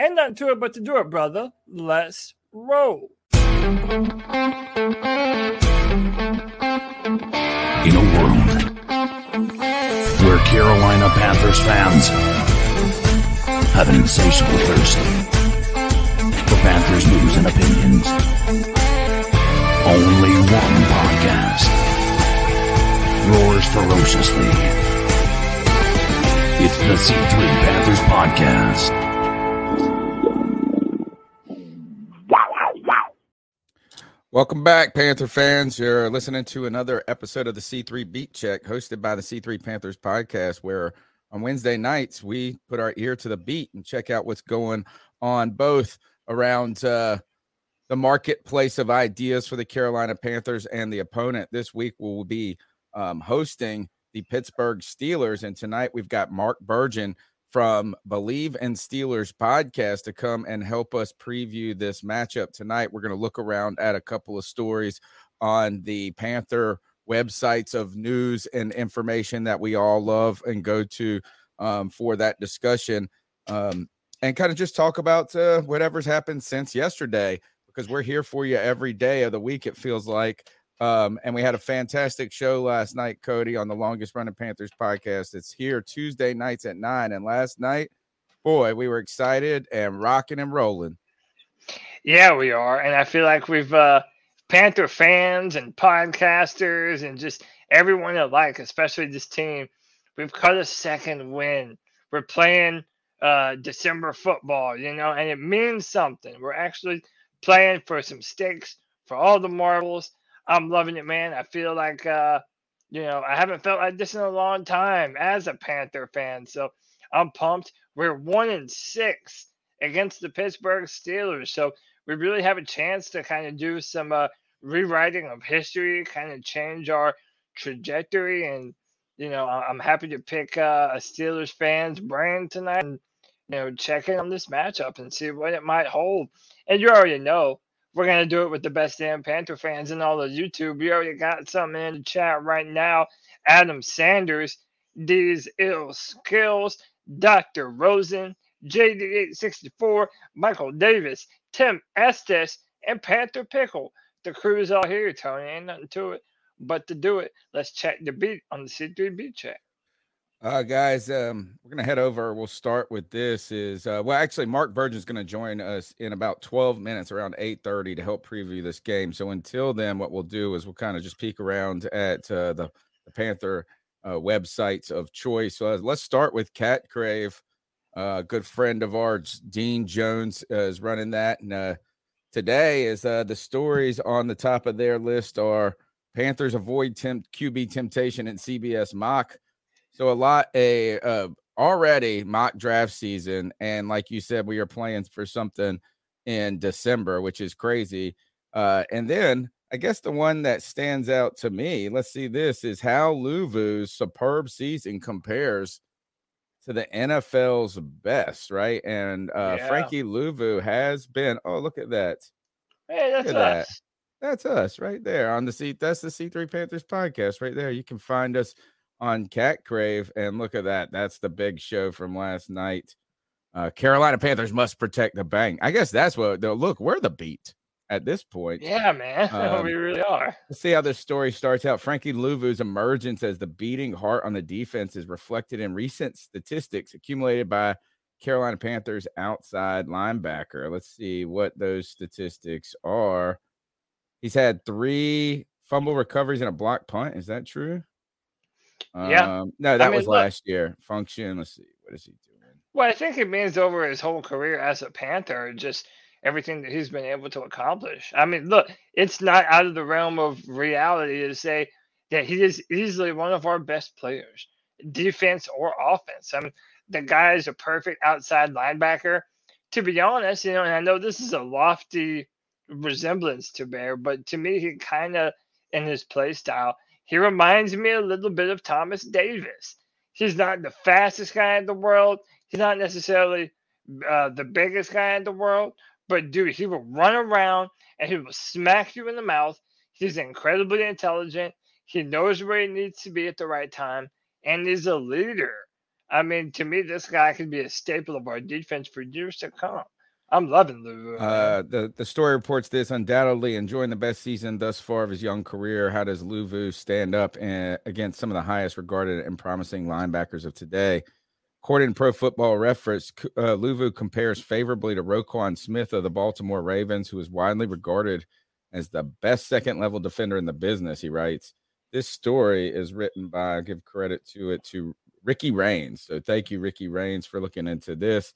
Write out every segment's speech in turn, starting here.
ain't not to it but to do it, brother. Let's roll. In a world where Carolina Panthers fans have an insatiable thirst for Panthers news and opinions, only one podcast roars ferociously. It's the C3 Panthers Podcast. Welcome back, Panther fans. You're listening to another episode of the C3 Beat Check, hosted by the C3 Panthers podcast, where on Wednesday nights we put our ear to the beat and check out what's going on both around uh, the marketplace of ideas for the Carolina Panthers and the opponent. This week we'll be um, hosting the Pittsburgh Steelers, and tonight we've got Mark Burgin from Believe in Steelers podcast to come and help us preview this matchup tonight. We're going to look around at a couple of stories on the Panther websites of news and information that we all love and go to um, for that discussion um, and kind of just talk about uh, whatever's happened since yesterday because we're here for you every day of the week, it feels like. Um, and we had a fantastic show last night, Cody, on the longest running Panthers podcast. It's here Tuesday nights at nine. And last night, boy, we were excited and rocking and rolling. Yeah, we are. And I feel like we've uh Panther fans and podcasters and just everyone alike, especially this team, we've cut a second win. We're playing uh December football, you know, and it means something. We're actually playing for some stakes for all the marbles I'm loving it, man. I feel like uh, you know, I haven't felt like this in a long time as a Panther fan. So I'm pumped. We're one in six against the Pittsburgh Steelers. So we really have a chance to kind of do some uh, rewriting of history, kind of change our trajectory. And, you know, I'm happy to pick uh, a Steelers fan's brain tonight and, you know, check in on this matchup and see what it might hold. And you already know we're gonna do it with the best damn Panther fans and all of YouTube. We already got something in the chat right now. Adam Sanders, these ill skills, Dr. Rosen, JD864, Michael Davis, Tim Estes, and Panther Pickle. The crew's all here, Tony. Ain't nothing to it but to do it. Let's check the beat on the C3 beat check. Uh, guys, um, we're gonna head over. We'll start with this. Is uh, well, actually, Mark Burgin's gonna join us in about 12 minutes, around 8:30, to help preview this game. So until then, what we'll do is we'll kind of just peek around at uh, the, the Panther uh, websites of choice. So uh, let's start with Cat Crave, uh, a good friend of ours, Dean Jones, uh, is running that. And uh, today is uh, the stories on the top of their list are Panthers avoid temp- QB temptation in CBS mock. So a lot a uh, already mock draft season, and like you said, we are playing for something in December, which is crazy. Uh, and then I guess the one that stands out to me, let's see this, is how Luvu's superb season compares to the NFL's best, right? And uh, yeah. Frankie Luvu has been. Oh, look at that! Hey, that's us. That. That's us right there on the seat. That's the C3 Panthers podcast right there. You can find us on Cat Crave. And look at that. That's the big show from last night. Uh, Carolina Panthers must protect the bank. I guess that's what look. We're the beat at this point. Yeah, man. Um, we really are. Let's see how this story starts out. Frankie Luvu's emergence as the beating heart on the defense is reflected in recent statistics accumulated by Carolina Panthers outside linebacker. Let's see what those statistics are. He's had three fumble recoveries and a block punt. Is that true? Yeah. Um, no, that I mean, was look- last year. Function. Let's see. What is he doing? Well, I think it means over his whole career as a Panther, just everything that he's been able to accomplish. I mean, look, it's not out of the realm of reality to say that he is easily one of our best players, defense or offense. I mean, the guy is a perfect outside linebacker. To be honest, you know, and I know this is a lofty resemblance to Bear, but to me, he kind of, in his play style, he reminds me a little bit of Thomas Davis. He's not the fastest guy in the world. He's not necessarily uh, the biggest guy in the world, but dude, he will run around and he will smack you in the mouth. He's incredibly intelligent. He knows where he needs to be at the right time, and he's a leader. I mean, to me, this guy could be a staple of our defense for years to come. I'm loving Lou. Uh, the the story reports this undoubtedly enjoying the best season thus far of his young career. How does Luvu stand up and, against some of the highest regarded and promising linebackers of today? According to Pro Football Reference, uh, Luvu compares favorably to Roquan Smith of the Baltimore Ravens, who is widely regarded as the best second level defender in the business. He writes, "This story is written by I give credit to it to Ricky Rains. So thank you, Ricky Rains, for looking into this."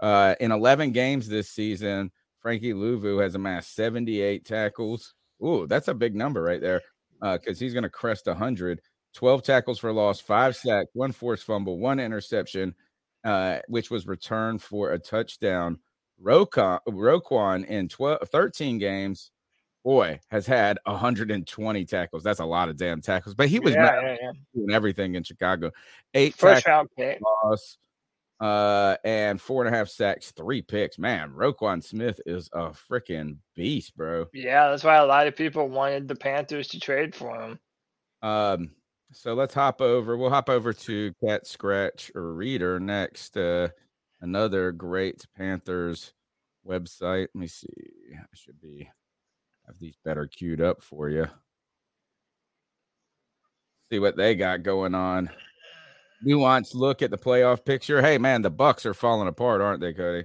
Uh, in 11 games this season, Frankie Luvu has amassed 78 tackles. Ooh, that's a big number right there because he's going to crest 100. 12 tackles for loss, five sacks, one forced fumble, one interception, uh, which was returned for a touchdown. Roquan, Roquan in 12, 13 games, boy, has had 120 tackles. That's a lot of damn tackles, but he was yeah, yeah, yeah. doing everything in Chicago. Eight First tackles round pick. loss, uh, and four and a half sacks, three picks. Man, Roquan Smith is a freaking beast, bro. Yeah, that's why a lot of people wanted the Panthers to trade for him. Um, so let's hop over. We'll hop over to Cat Scratch or Reader next. Uh, another great Panthers website. Let me see. I should be have these better queued up for you. See what they got going on. Nuanced look at the playoff picture. Hey man, the Bucks are falling apart, aren't they, Cody?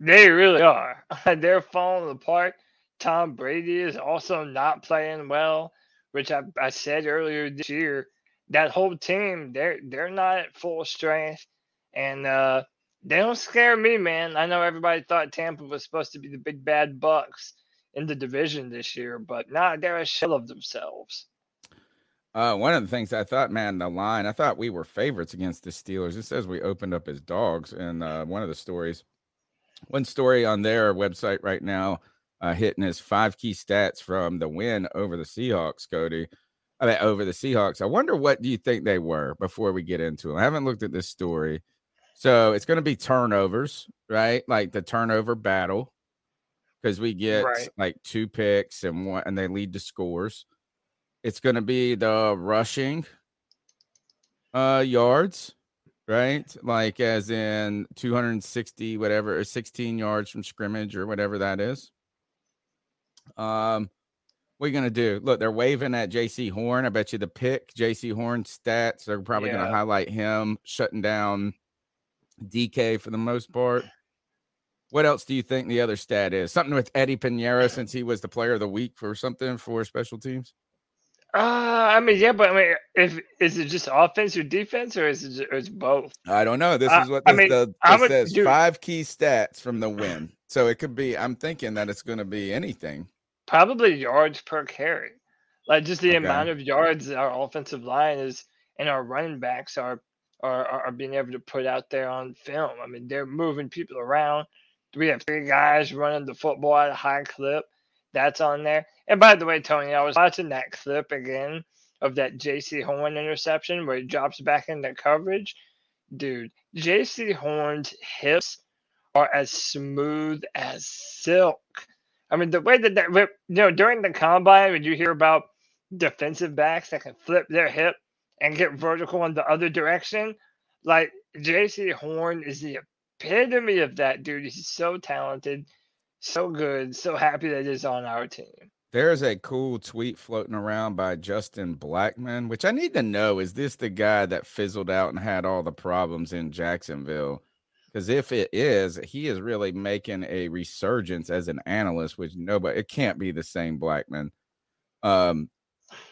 They really are. They're falling apart. Tom Brady is also not playing well, which I, I said earlier this year. That whole team, they're they're not at full strength, and uh, they don't scare me, man. I know everybody thought Tampa was supposed to be the big bad Bucks in the division this year, but nah, they're a shell of themselves. Uh, one of the things I thought, man, the line, I thought we were favorites against the Steelers. It says we opened up as dogs. And uh, one of the stories, one story on their website right now, uh, hitting his five key stats from the win over the Seahawks, Cody. I mean, over the Seahawks. I wonder what do you think they were before we get into them? I haven't looked at this story. So it's going to be turnovers, right? Like the turnover battle, because we get Right. like two picks and one, and they lead to scores. It's going to be the rushing uh yards, right? Like as in 260 whatever or 16 yards from scrimmage or whatever that is. Um what are you gonna do? Look, they're waving at Jaycee Horn. I bet you the pick Jaycee Horn stats. They're probably gonna highlight him shutting down DK for the most part. What else do you think the other stat is? Something with Eddy Piñeiro since he was the player of the week for something for special teams? Uh, I mean, yeah, but I mean, if is it just offense or defense, or is it just, it's both? I don't know. This is what I this, mean, the, I this would- says. dude. Five key stats from the win. So it could be. I'm thinking that it's going to be anything. Probably yards per carry, like just the Okay. amount of yards our offensive line is and our running backs are are are are being able to put out there on film. I mean, they're moving people around. We have three guys running the football at a high clip. That's on there. And by the way, Tony, I was watching that clip again of that Jaycee Horn interception where he drops back into coverage. Dude, Jaycee Horn's hips are as smooth as silk. I mean, the way that that you know during the combine, when you hear about defensive backs that can flip their hip and get vertical in the other direction, like Jaycee Horn is the epitome of that dude. He's so talented, so good, so happy that he's on our team. There's a cool tweet floating around by Justin Blackman, which I need to know. Is this the guy that fizzled out and had all the problems in Jacksonville? Because if it is, he is really making a resurgence as an analyst, which nobody it can't be the same Blackman. Um,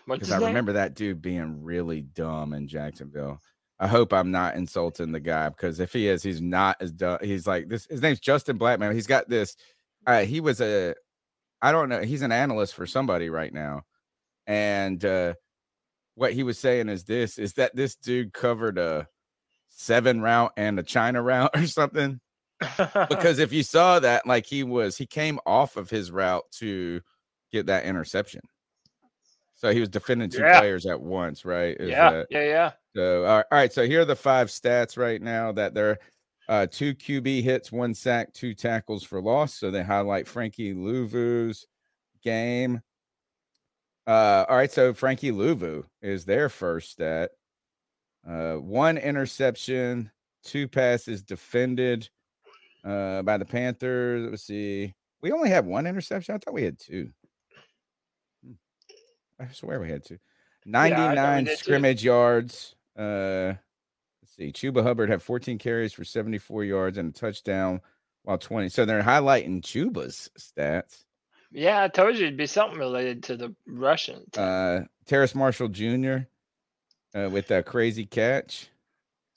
because I remember that dude being really dumb in Jacksonville. I hope I'm not insulting the guy because if he is, he's not as dumb. He's like this. His name's Justin Blackman. He's got this. Uh, he was a, I don't know. He's an analyst for somebody right now, and uh, what he was saying is this: is that this dude covered a seven route and a China route or something because if you saw that, like he was, he came off of his route to get that interception. So he was defending two Yeah. players at once, right? Is yeah, that- yeah, yeah. so all right, all right. So here are the five stats right now that they're uh two QB hits, one sack, two tackles for loss. So they highlight Frankie Luvu's game. Uh all right, so Frankie Luvu is their first stat. Uh one interception, two passes defended uh by the Panthers. Let's see. We only have one interception. I thought we had two. Hmm. I swear we had two. I thought we 99 did too. scrimmage yards. Uh see. Chuba Hubbard had 14 carries for 74 yards and a touchdown while 20. So they're highlighting Chuba's stats. Yeah, I told you it'd be something related to the Russian. Uh Terrace Marshall Jr. Uh, with that crazy catch.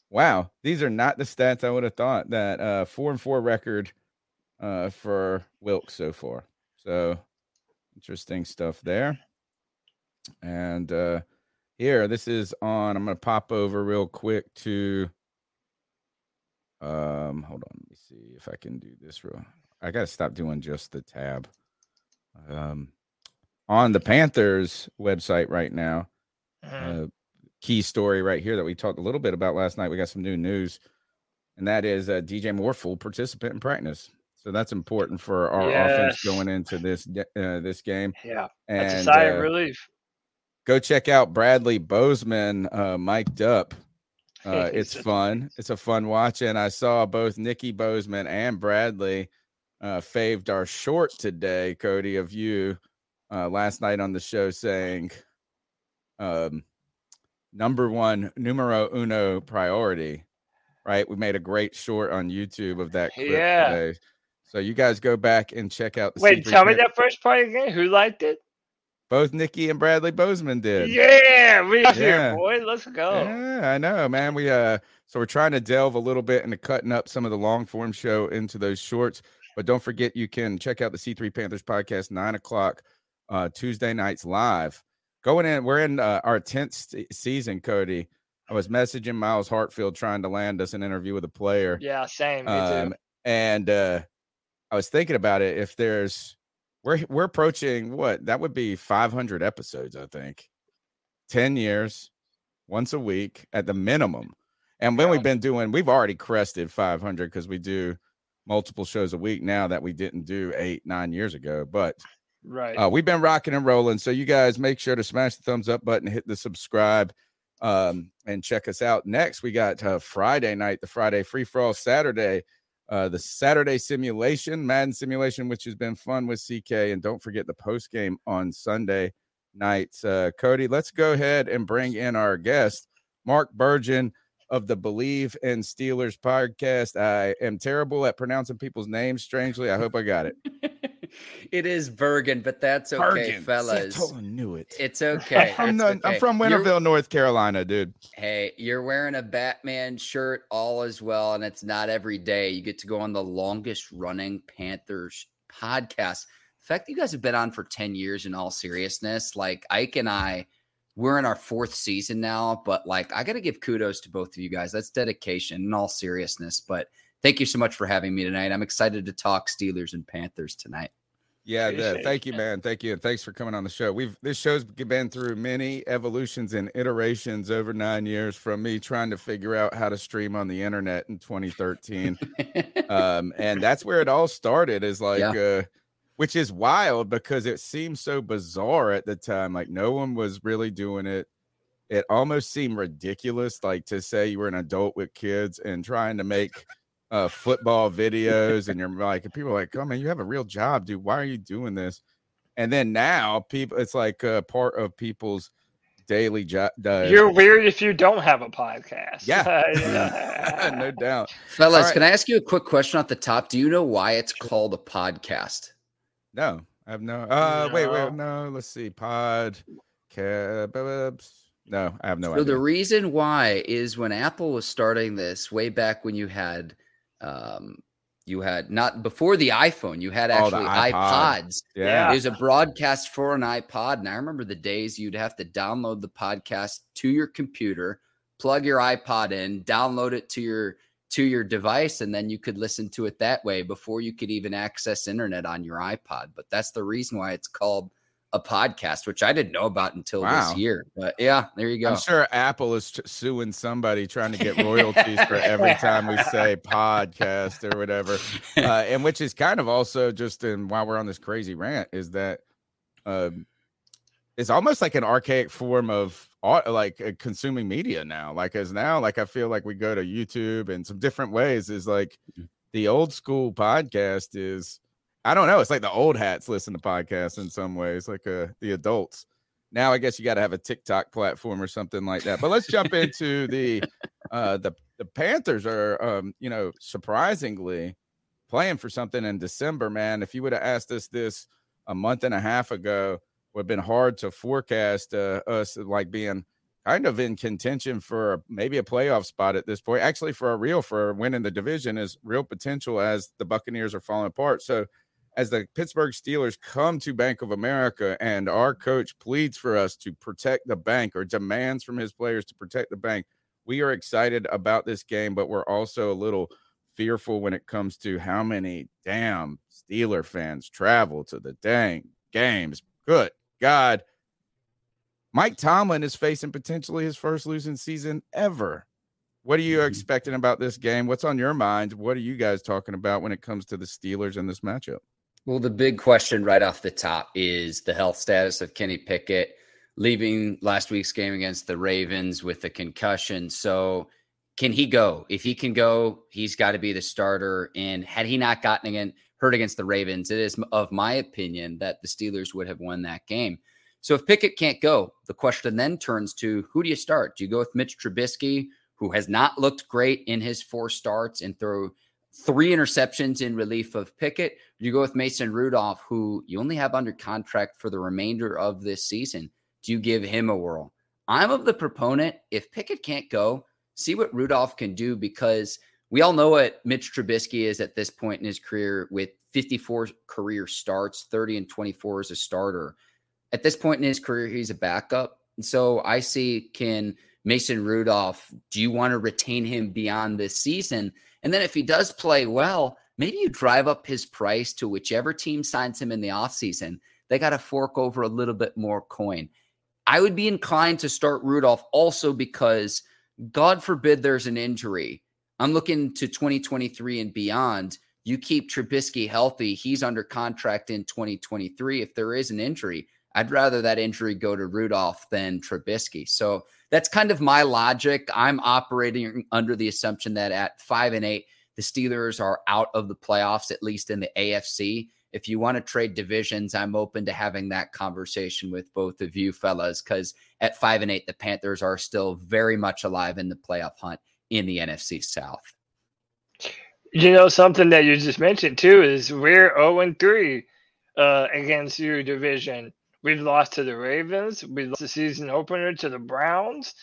Wow, these are not the stats I would have thought that uh four and four record uh for Wilks so far. So interesting stuff there. And uh here this is on. I'm gonna pop over real quick to um hold on, let me see if I can do this real. I gotta stop doing just the tab. Um on the Panthers website right now Mhm. uh, key story right here that we talked a little bit about last night. We got some new news, and that is uh, DJ Moore full participant in practice. So that's important for our offense going into this uh, this game. yeah, And that's a sigh uh, of relief. Go check out Bradley Bozeman uh, mic'd up. Uh, it's fun. It's a fun watch, and I saw both Nikki Bozeman and Bradley uh, faved our short today, Cody, of you uh, last night on the show, saying, um, "Number one, numero uno priority." Right? We made a great short on YouTube of that clip Yeah. today. So you guys go back and check out. Wait, C3 tell me that first part again. Who liked it? Both Nikki and Bradley Bozeman did. Yeah, we Yeah. here, boy. Let's go. Yeah, I know, man. We uh so we're trying to delve a little bit into cutting up some of the long form show into those shorts. But don't forget you can check out the C3 Panthers podcast nine o'clock uh Tuesday nights live. Going in, we're in uh, our 10th se- season, Cody. I was messaging Miles Hartfield trying to land us an interview with a player. Yeah, same. Me too. Um, and uh I was thinking about it. If there's we're we're approaching what that would be 500 episodes, I think. 10 years, once a week at the minimum. And when Yeah. we've been doing, we've already crested 500 because we do multiple shows a week now that we didn't do eight, nine years ago. But Right. uh, we've been rocking and rolling. So you guys make sure to smash the thumbs up button, hit the subscribe, um, and check us out. Next, we got uh, Friday night, the Friday free for all Saturday, uh, the Saturday simulation, Madden simulation, which has been fun with CK. And don't forget the post game on Sunday night. Uh, Cody, let's go ahead and bring in our guest, Mark Burgeon of the Believe in Steelers podcast. I am terrible at pronouncing people's names. Strangely, I hope I got it. it is Bergen, but that's okay, Bergen. See, I fellas. totally knew it. It's okay. I'm, not- I'm okay. from You're- Winterville, North Carolina, dude. Hey, you're wearing a Batman shirt, all as well, and it's not every day you get to go on the longest running Panthers podcast. The fact that you guys have been on for 10 years in all seriousness, like Ike and I, we're in our fourth season now, but like I got to give kudos to both of you guys. That's dedication in all seriousness. But thank you so much for having me tonight. I'm excited to talk Steelers and Panthers tonight. Yeah, the- thank you, man. Thank you, and thanks for coming on the show. We've this show's been through many evolutions and iterations over nine years. From me trying to figure out how to stream on the internet in 2013, um, and that's where it all started. Is like, uh, which is wild because it seemed so bizarre at the time. Like no one was really doing it. It almost seemed ridiculous, like to say you were an adult with kids and trying to make uh, football videos, and you're like, and people are like, "Oh man, you have a real job, dude. Why are you doing this?" And then now, people, it's like uh, part of people's daily job. Uh, You're weird if you don't have a podcast. Yeah. no doubt. Fellas, right. can I ask you a quick question at the top? Do you know why it's called a podcast? No, I have no. Uh, wait, No. wait, no. Let's see. Pod. Cabs. No, I have no So idea. the reason why is when Apple was starting this way back when you had um you had not before the iPhone, you had Oh, actually iPod. iPods. yeah. There's a broadcast for an iPod, and I remember the days you'd have to download the podcast to your computer, plug your iPod in, download it to your to your device, and then you could listen to it that way before you could even access internet on your iPod. But that's the reason why it's called a podcast, which I didn't know about until Wow. this year. But yeah, there you go. I'm sure Apple is t- suing somebody trying to get royalties for every time we say podcast or whatever. Uh, and which is kind of also just in while we're on this crazy rant is that um, it's almost like an archaic form of like uh, consuming media now. Like as now, like I feel like we go to YouTube and some different ways is like Mhm. the old school podcast is. I don't know. It's like the old hats listen to podcasts in some ways, like uh, the adults. Now I guess you got to have a TikTok platform or something like that. But let's jump into the uh the the Panthers are um you know surprisingly playing for something in December, man. If you would have asked us this a month and a half ago, would have been hard to forecast uh, us like being kind of in contention for maybe a playoff spot at this point. Actually, for a real for winning the division is real potential as the Buccaneers are falling apart. So as the Pittsburgh Steelers come to Bank of America and our coach pleads for us to protect the bank or demands from his players to protect the bank, we are excited about this game, but we're also a little fearful when it comes to how many damn Steeler fans travel to the dang games. Good God. Mike Tomlin is facing potentially his first losing season ever. What are you Mhm. expecting about this game? What's on your mind? What are you guys talking about when it comes to the Steelers in this matchup? Well, the big question right off the top is the health status of Kenny Pickett leaving last week's game against the Ravens with a concussion. So, can he go? If he can go, he's got to be the starter. And had he not gotten again hurt against the Ravens, it is of my opinion that the Steelers would have won that game. So, if Pickett can't go, the question then turns to who do you start? Do you go with Mitch Trubisky, who has not looked great in his four starts and throw three interceptions in relief of Pickett? Do you go with Mason Rudolph, who you only have under contract for the remainder of this season. Do you give him a whirl? I'm of the proponent. If Pickett can't go, see what Rudolph can do because we all know what Mitch Trubisky is at this point in his career with 54 career starts, 30 and 24 as a starter. At this point in his career, he's a backup. And so I see can Mason Rudolph, do you want to retain him beyond this season? And then if he does play well, maybe you drive up his price to whichever team signs him in the offseason. They got to fork over a little bit more coin. I would be inclined to start Rudolph also because, God forbid, there's an injury. I'm looking to 2023 and beyond. You keep Trubisky healthy, he's under contract in 2023. If there is an injury, I'd rather that injury go to Rudolph than Trubisky. So that's kind of my logic. I'm operating under the assumption that at five and eight, the Steelers are out of the playoffs, at least in the AFC. If you want to trade divisions, I'm open to having that conversation with both of you fellas because at five and eight, the Panthers are still very much alive in the playoff hunt in the NFC South. You know, something that you just mentioned too is we're 0 and 3 uh, against your division. We've lost to the Ravens. We lost the season opener to the Browns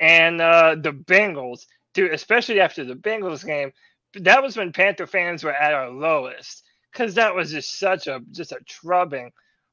and uh, the Bengals. Especially after the Bengals game, that was when Panther fans were at our lowest because that was just such a just a trubbing.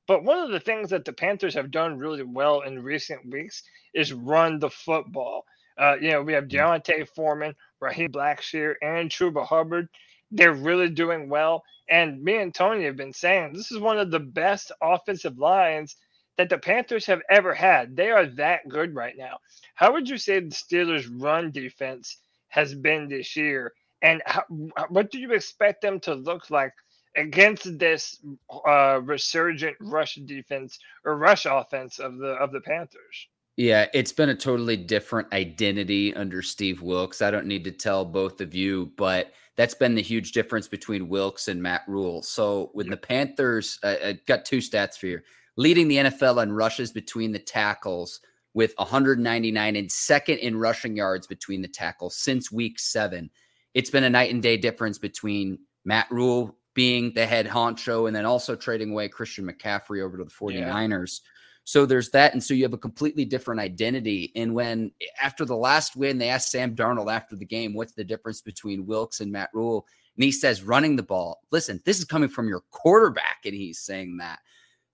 But one of the things that the Panthers have done really well in recent weeks is run the football. Uh, you know, we have D'Onta Foreman, Raheem Blackshear, and Chuba Hubbard. They're really doing well. And me and Tony have been saying this is one of the best offensive lines that the Panthers have ever had. They are that good right now. How would you say the Steelers' run defense has been this year? And how, what do you expect them to look like against this uh, resurgent rush defense or rush offense of the of the Panthers? Yeah, it's been a totally different identity under Steve Wilks. I don't need to tell both of you, but that's been the huge difference between Wilks and Matt Rhule. So with the Panthers, uh, I got two stats for you. Leading the NFL in rushes between the tackles with 199 and second in rushing yards between the tackles since week seven. It's been a night and day difference between Matt Rhule being the head honcho and then also trading away Christian McCaffrey over to the 49ers. Yeah. So there's that. And so you have a completely different identity. And when after the last win, they asked Sam Darnold after the game, what's the difference between Wilks and Matt Rhule? And he says, running the ball. Listen, this is coming from your quarterback. And he's saying that.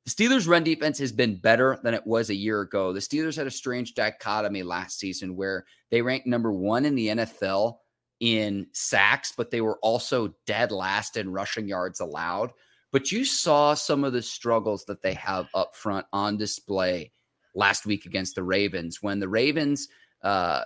The Steelers' run defense has been better than it was a year ago. The Steelers had a strange dichotomy last season where they ranked number one in the NFL in sacks, but they were also dead last in rushing yards allowed. But you saw some of the struggles that they have up front on display last week against the Ravens when the Ravens, uh,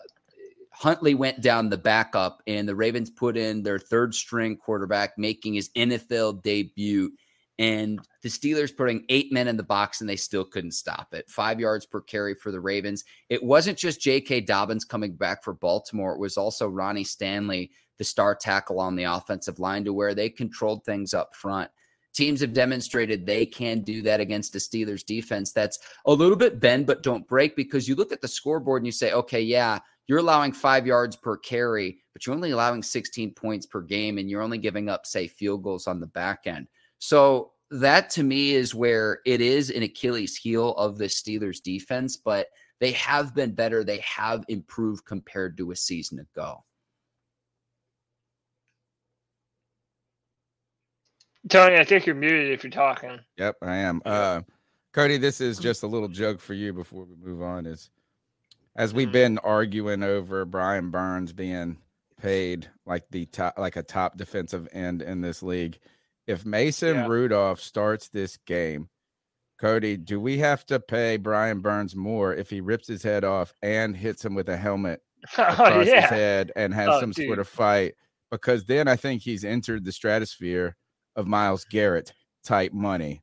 Huntley went down the backup and the Ravens put in their third string quarterback making his NFL debut and the Steelers putting eight men in the box and they still couldn't stop it. Five yards per carry for the Ravens. It wasn't just J.K. Dobbins coming back for Baltimore, it was also Ronnie Stanley, the star tackle on the offensive line, to where they controlled things up front. Teams have demonstrated they can do that against the Steelers defense. That's a little bit bend, but don't break because you look at the scoreboard and you say, okay, yeah, you're allowing five yards per carry, but you're only allowing 16 points per game and you're only giving up, say, field goals on the back end. So that to me is where it is an Achilles heel of the Steelers defense, but they have been better. They have improved compared to a season ago. Tony, I think you're muted if you're talking. Yep, I am. Uh Cody, this is just a little joke for you before we move on. Is as we've mm-hmm. been arguing over Brian Burns being paid like the top like a top defensive end in this league if Mason yeah. Rudolph starts this game, Cody, do we have to pay Brian Burns more if he rips his head off and hits him with a helmet across oh, yeah. his head and has oh, some dude. sort of fight? Because then I think he's entered the stratosphere of Myles Garrett type money.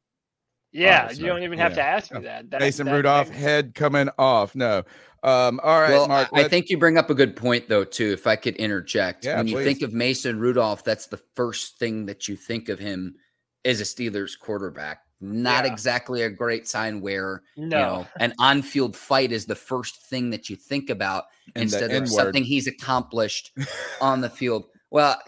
Yeah, you don't even have yeah. to ask me that. that Mason that, Rudolph head coming off. No. Um, all right, well, Mark. I think you bring up a good point though, too. If I could interject. Yeah, when please. you think of Mason Rudolph, that's the first thing that you think of him as a Steelers quarterback. Not yeah. exactly a great sign where no. you know an on-field fight is the first thing that you think about and instead of something he's accomplished on the field. Well,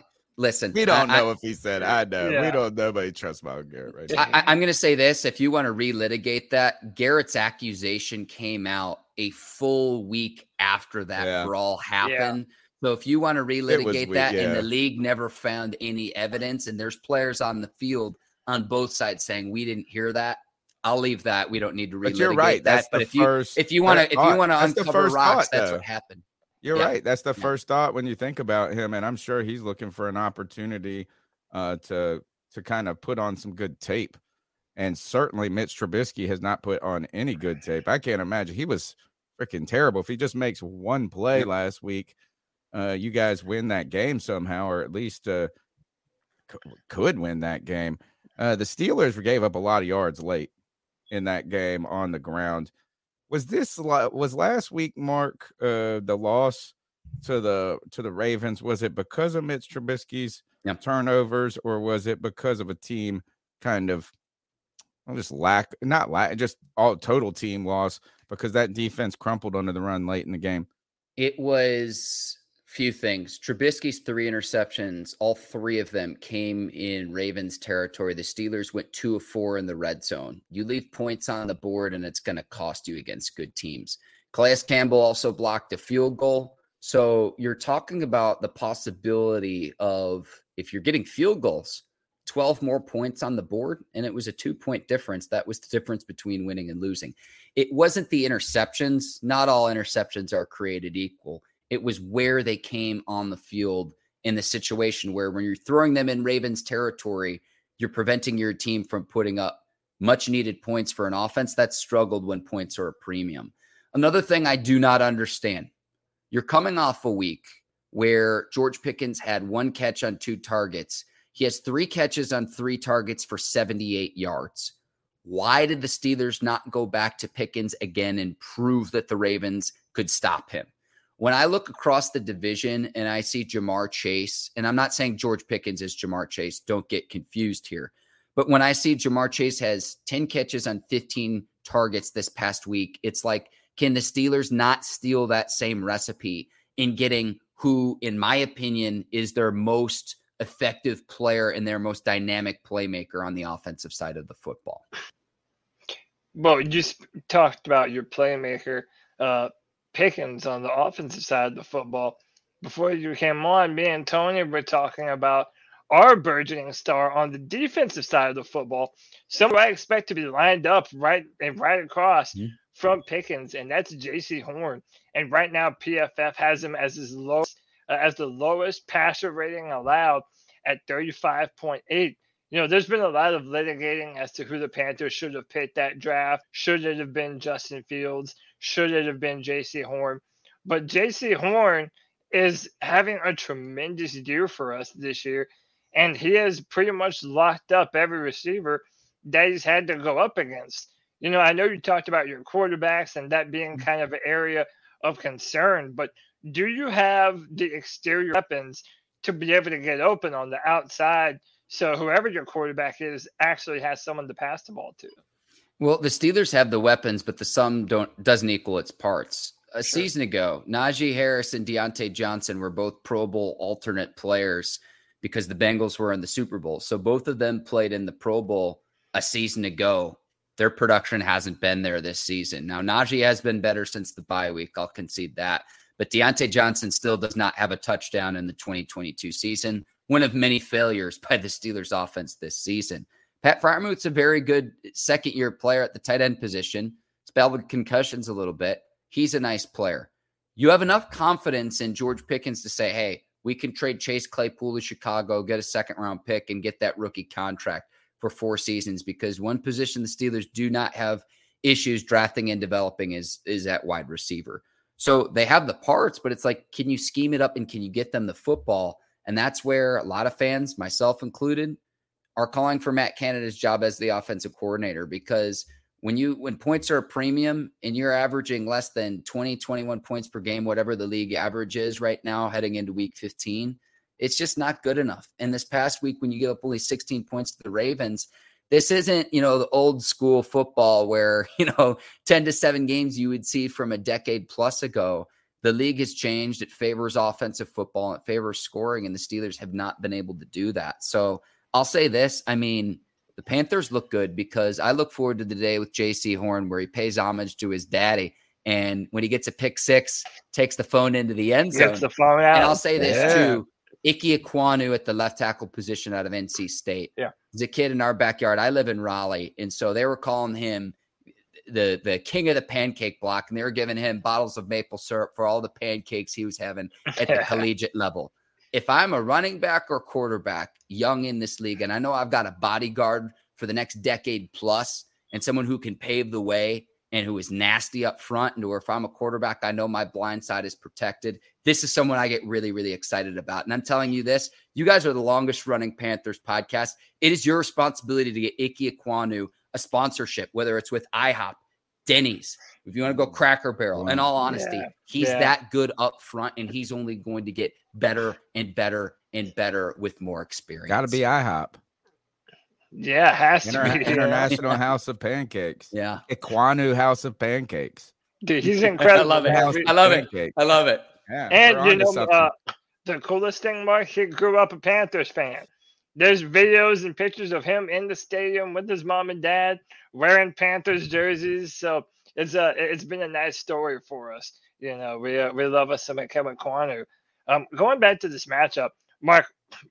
Listen, we don't I, know I, if he said I know. Yeah. We don't. Nobody trusts Myles Garrett right now. I, am going to say this: if you want to relitigate that, Garrett's accusation came out a full week after that yeah. brawl happened. Yeah. So if you want to relitigate that, and the league never found any evidence, and there's players on the field on both sides saying we didn't hear that. I'll leave that. We don't need to relitigate but you're right. that. That's but if first, you if you want to if you want to uncover rocks, thought, that's though. what happened. You're yeah. right. That's the yeah. first thought when you think about him, and I'm sure he's looking for an opportunity uh, to to kind of put on some good tape. And certainly, Mitch Trubisky has not put on any good tape. I can't imagine he was freaking terrible. If he just makes one play last week, uh, you guys win that game somehow, or at least uh, c- could win that game. Uh, the Steelers gave up a lot of yards late in that game on the ground was this was last week mark uh the loss to the to the ravens was it because of mitch trubisky's yep. turnovers or was it because of a team kind of well, just lack not lack just all total team loss because that defense crumpled under the run late in the game it was few things. Trubisky's three interceptions, all three of them came in Ravens territory. The Steelers went two of four in the red zone. You leave points on the board, and it's going to cost you against good teams. Calais Campbell also blocked a field goal. So you're talking about the possibility of if you're getting field goals, 12 more points on the board, and it was a two point difference. That was the difference between winning and losing. It wasn't the interceptions. Not all interceptions are created equal it was where they came on the field in the situation where when you're throwing them in Ravens territory, you're preventing your team from putting up much needed points for an offense that struggled when points are a premium. Another thing I do not understand you're coming off a week where George Pickens had one catch on two targets. He has three catches on three targets for 78 yards. Why did the Steelers not go back to Pickens again and prove that the Ravens could stop him? When I look across the division and I see Ja'Marr Chase, and I'm not saying George Pickens is Ja'Marr Chase, don't get confused here. But when I see Ja'Marr Chase has 10 catches on 15 targets this past week, it's like Can the Steelers not steal that same recipe in getting who, in my opinion, is their most effective player and their most dynamic playmaker on the offensive side of the football? Well, you just talked about your playmaker, uh, Pickens, on the offensive side of the football. Before you came on, me and Tony were talking about our burgeoning star on the defensive side of the football. Someone I expect to be lined up right and right across mm-hmm. from Pickens, and that's Jaycee Horn. And right now, PFF has him as his lowest, uh, as the lowest passer rating allowed at 35.8 you know, there's been a lot of litigating as to who the Panthers should have picked that draft. Should it have been Justin Fields? Should it have been Jaycee Horn? But Jaycee Horn is having a tremendous year for us this year, and he has pretty much locked up every receiver that he's had to go up against. You know, I know you talked about your quarterbacks and that being mm-hmm. kind of an area of concern, but do you have the exterior weapons to be able to get open on the outside? So whoever your quarterback is actually has someone to pass the ball to. Well, the Steelers have the weapons, but the sum don't doesn't equal its parts. A sure. season ago, Najee Harris and Diontae Johnson were both Pro Bowl alternate players because the Bengals were in the Super Bowl. So both of them played in the Pro Bowl a season ago. Their production hasn't been there this season. Now Najee has been better since the bye week. I'll concede that. But Diontae Johnson still does not have a touchdown in the 2022 season one of many failures by the Steelers offense this season. Pat Freiermuth's a very good second year player at the tight end position. It's battled with concussions a little bit. He's a nice player. You have enough confidence in George Pickens to say, hey, we can trade Chase Claypool to Chicago, get a second round pick, and get that rookie contract for four seasons because one position the Steelers do not have issues drafting and developing is is at wide receiver. So they have the parts, but it's like, can you scheme it up and can you get them the football? And that's where a lot of fans, myself included, are calling for Matt Canada's job as the offensive coordinator because when you when points are a premium and you're averaging less than 20 21 points per game whatever the league average is right now heading into week 15 it's just not good enough. And this past week when you give up only 16 points to the ravens this isn't you know the old school football where you know 10 to 7 games you would see from a decade plus ago the league has changed. It favors offensive football, it favors scoring, and the Steelers have not been able to do that. So I'll say this I mean, the Panthers look good because I look forward to the day with Jaycee Horn where he pays homage to his daddy. And when he gets a pick six, takes the phone into the end zone. Gets the phone out. And I'll say this yeah. too. Ike Ekwonu at the left tackle position out of NC State. Yeah. He's a kid in our backyard. I live in Raleigh. And so they were calling him the the king of the pancake block, and they were giving him bottles of maple syrup for all the pancakes he was having at the collegiate level. If I'm a running back or quarterback young in this league, and I know I've got a bodyguard for the next decade plus, and someone who can pave the way and who is nasty up front, and or if I'm a quarterback, I know my blind side is protected. This is someone I get really, really excited about. And I'm telling you this: you guys are the longest running Panthers podcast. It is your responsibility to get Ike Ekwonu a sponsorship, whether it's with IHOP, Denny's, if you want to go Cracker Barrel. In all honesty, yeah, he's yeah. that good up front, and he's only going to get better and better and better with more experience. Got to be IHOP. Yeah, has Inter- to be International House of Pancakes. Yeah, Ekwonu House of Pancakes. Dude, he's incredible. I love it. I love it. I love it. Yeah, and you know, uh, the coolest thing, Mark, he grew up a Panthers fan. There's videos and pictures of him in the stadium with his mom and dad wearing Panthers jerseys. So it's a it's been a nice story for us. You know, we uh, we love us some Kevin Ekwonu. Um, going back to this matchup, Mark,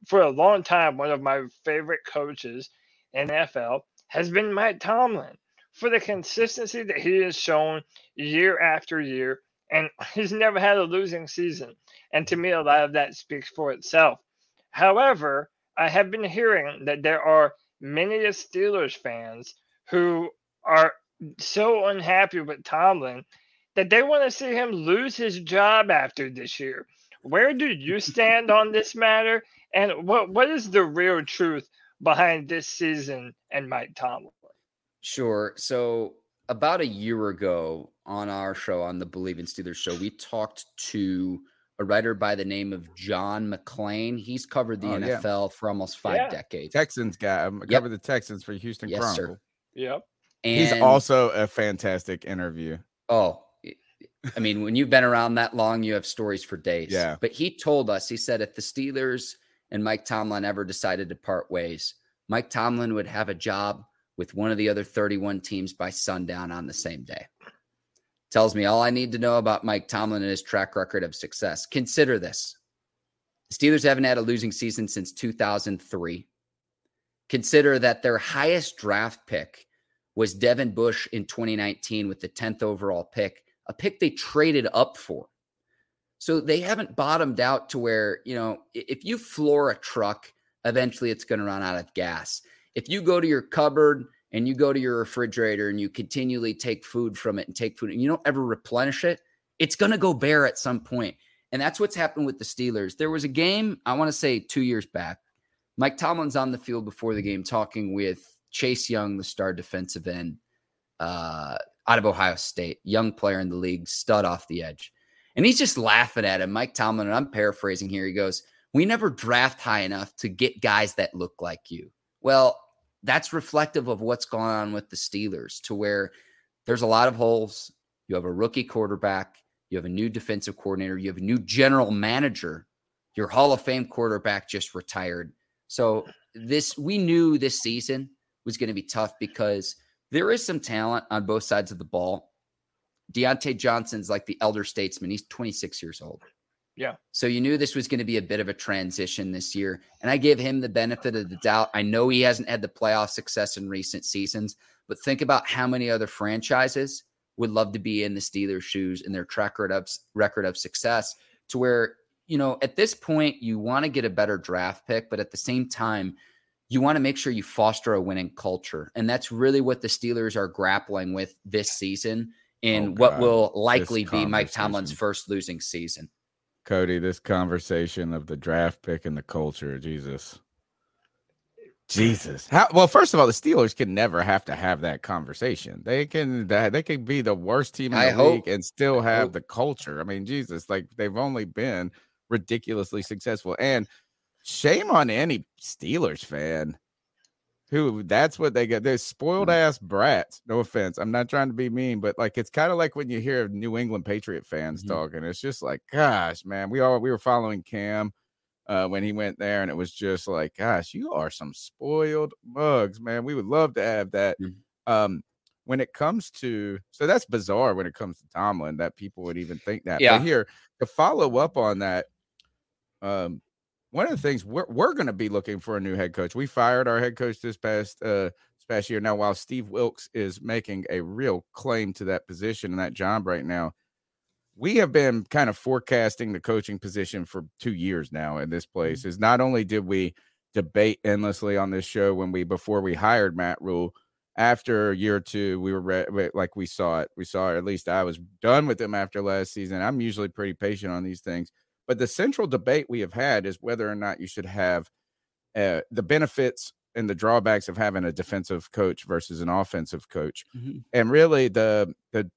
for a long time, one of my favorite coaches in NFL has been Mike Tomlin for the consistency that he has shown year after year, and he's never had a losing season. And to me, a lot of that speaks for itself. However, I have been hearing that there are many Steelers fans who are so unhappy with Tomlin that they want to see him lose his job after this year. Where do you stand on this matter? And what what is the real truth behind this season and Mike Tomlin? Sure. So about a year ago on our show on the Believe in Steelers show, we talked to a writer by the name of John McClain. He's covered the oh, NFL yeah. for almost five yeah. decades. Texans guy. Yep. Covered the Texans for Houston yes, Chronicle. Sir. Yep. And He's also a fantastic interview. Oh, I mean, when you've been around that long, you have stories for days. Yeah. But he told us, he said, if the Steelers and Mike Tomlin ever decided to part ways, Mike Tomlin would have a job with one of the other 31 teams by sundown on the same day. Tells me all I need to know about Mike Tomlin and his track record of success. Consider this the Steelers haven't had a losing season since 2003. Consider that their highest draft pick was Devin Bush in 2019 with the 10th overall pick, a pick they traded up for. So they haven't bottomed out to where, you know, if you floor a truck, eventually it's going to run out of gas. If you go to your cupboard and you go to your refrigerator and you continually take food from it and take food and you don't ever replenish it, it's going to go bare at some point. And that's what's happened with the Steelers. There was a game, I want to say two years back. Mike Tomlin's on the field before the game talking with Chase Young, the star defensive end uh, out of Ohio State, young player in the league, stud off the edge. And he's just laughing at him. Mike Tomlin, and I'm paraphrasing here, he goes, We never draft high enough to get guys that look like you. Well, that's reflective of what's going on with the Steelers, to where there's a lot of holes. You have a rookie quarterback, you have a new defensive coordinator, you have a new general manager. Your Hall of Fame quarterback just retired. So this we knew this season was going to be tough because there is some talent on both sides of the ball. Diontae Johnson's like the elder statesman. He's 26 years old. Yeah. So you knew this was going to be a bit of a transition this year. And I give him the benefit of the doubt. I know he hasn't had the playoff success in recent seasons, but think about how many other franchises would love to be in the Steelers' shoes and their track record of, record of success to where, you know, at this point, you want to get a better draft pick, but at the same time, you want to make sure you foster a winning culture. And that's really what the Steelers are grappling with this season in Oh, what will likely be Mike Tomlin's first losing season. Cody, this conversation of the draft pick and the culture, Jesus. Jesus. How well, first of all, the Steelers can never have to have that conversation. They can they can be the worst team in I the hope. league and still have the culture. I mean, Jesus, like they've only been ridiculously successful. And shame on any Steelers fan who that's what they get. They're spoiled ass brats. No offense. I'm not trying to be mean, but like it's kind of like when you hear New England Patriot fans Mhm. talking. It's just like, gosh, man, we all we were following Cam uh, when he went there, and it was just like, gosh, you are some spoiled mugs, man. We would love to have that. Mhm. Um, when it comes to so that's bizarre when it comes to Tomlin that people would even think that. Yeah. But here to follow up on that, um, one of the things we're we're going to be looking for a new head coach. We fired our head coach this past uh this past year. Now, while Steve Wilks is making a real claim to that position and that job right now, we have been kind of forecasting the coaching position for two years now in this place. Is not only did we debate endlessly on this show when we before we hired Matt Rhule. After a year or two, we were re- like we saw it. We saw it. At least I was done with him after last season. I'm usually pretty patient on these things. But the central debate we have had is whether or not you should have uh, the benefits and the drawbacks of having a defensive coach versus an offensive coach. Mhm. And really, the the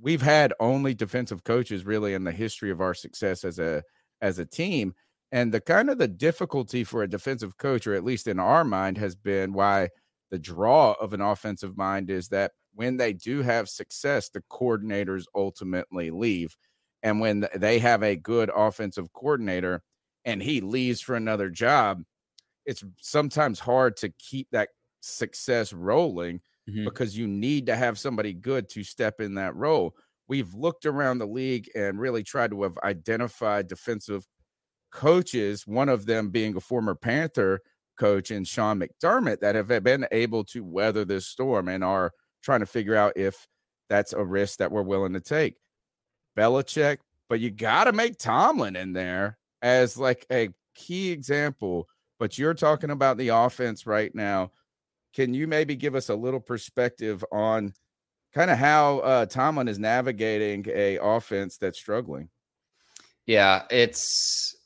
we've had only defensive coaches really in the history of our success as a as a team. And the kind of the difficulty for a defensive coach, or at least in our mind, has been why the draw of an offensive mind is that when they do have success, the coordinators ultimately leave. And when they have a good offensive coordinator and he leaves for another job, it's sometimes hard to keep that success rolling Mhm. because you need to have somebody good to step in that role. We've looked around the league and really tried to have identified defensive coaches, one of them being a former Panther coach in Sean McDermott, that have been able to weather this storm and are trying to figure out if that's a risk that we're willing to take. Belichick, but you got to make Tomlin in there as like a key example. But you're talking about the offense right now. Can you maybe give us a little perspective on kind of how uh, Tomlin is navigating a offense that's struggling? Yeah, it's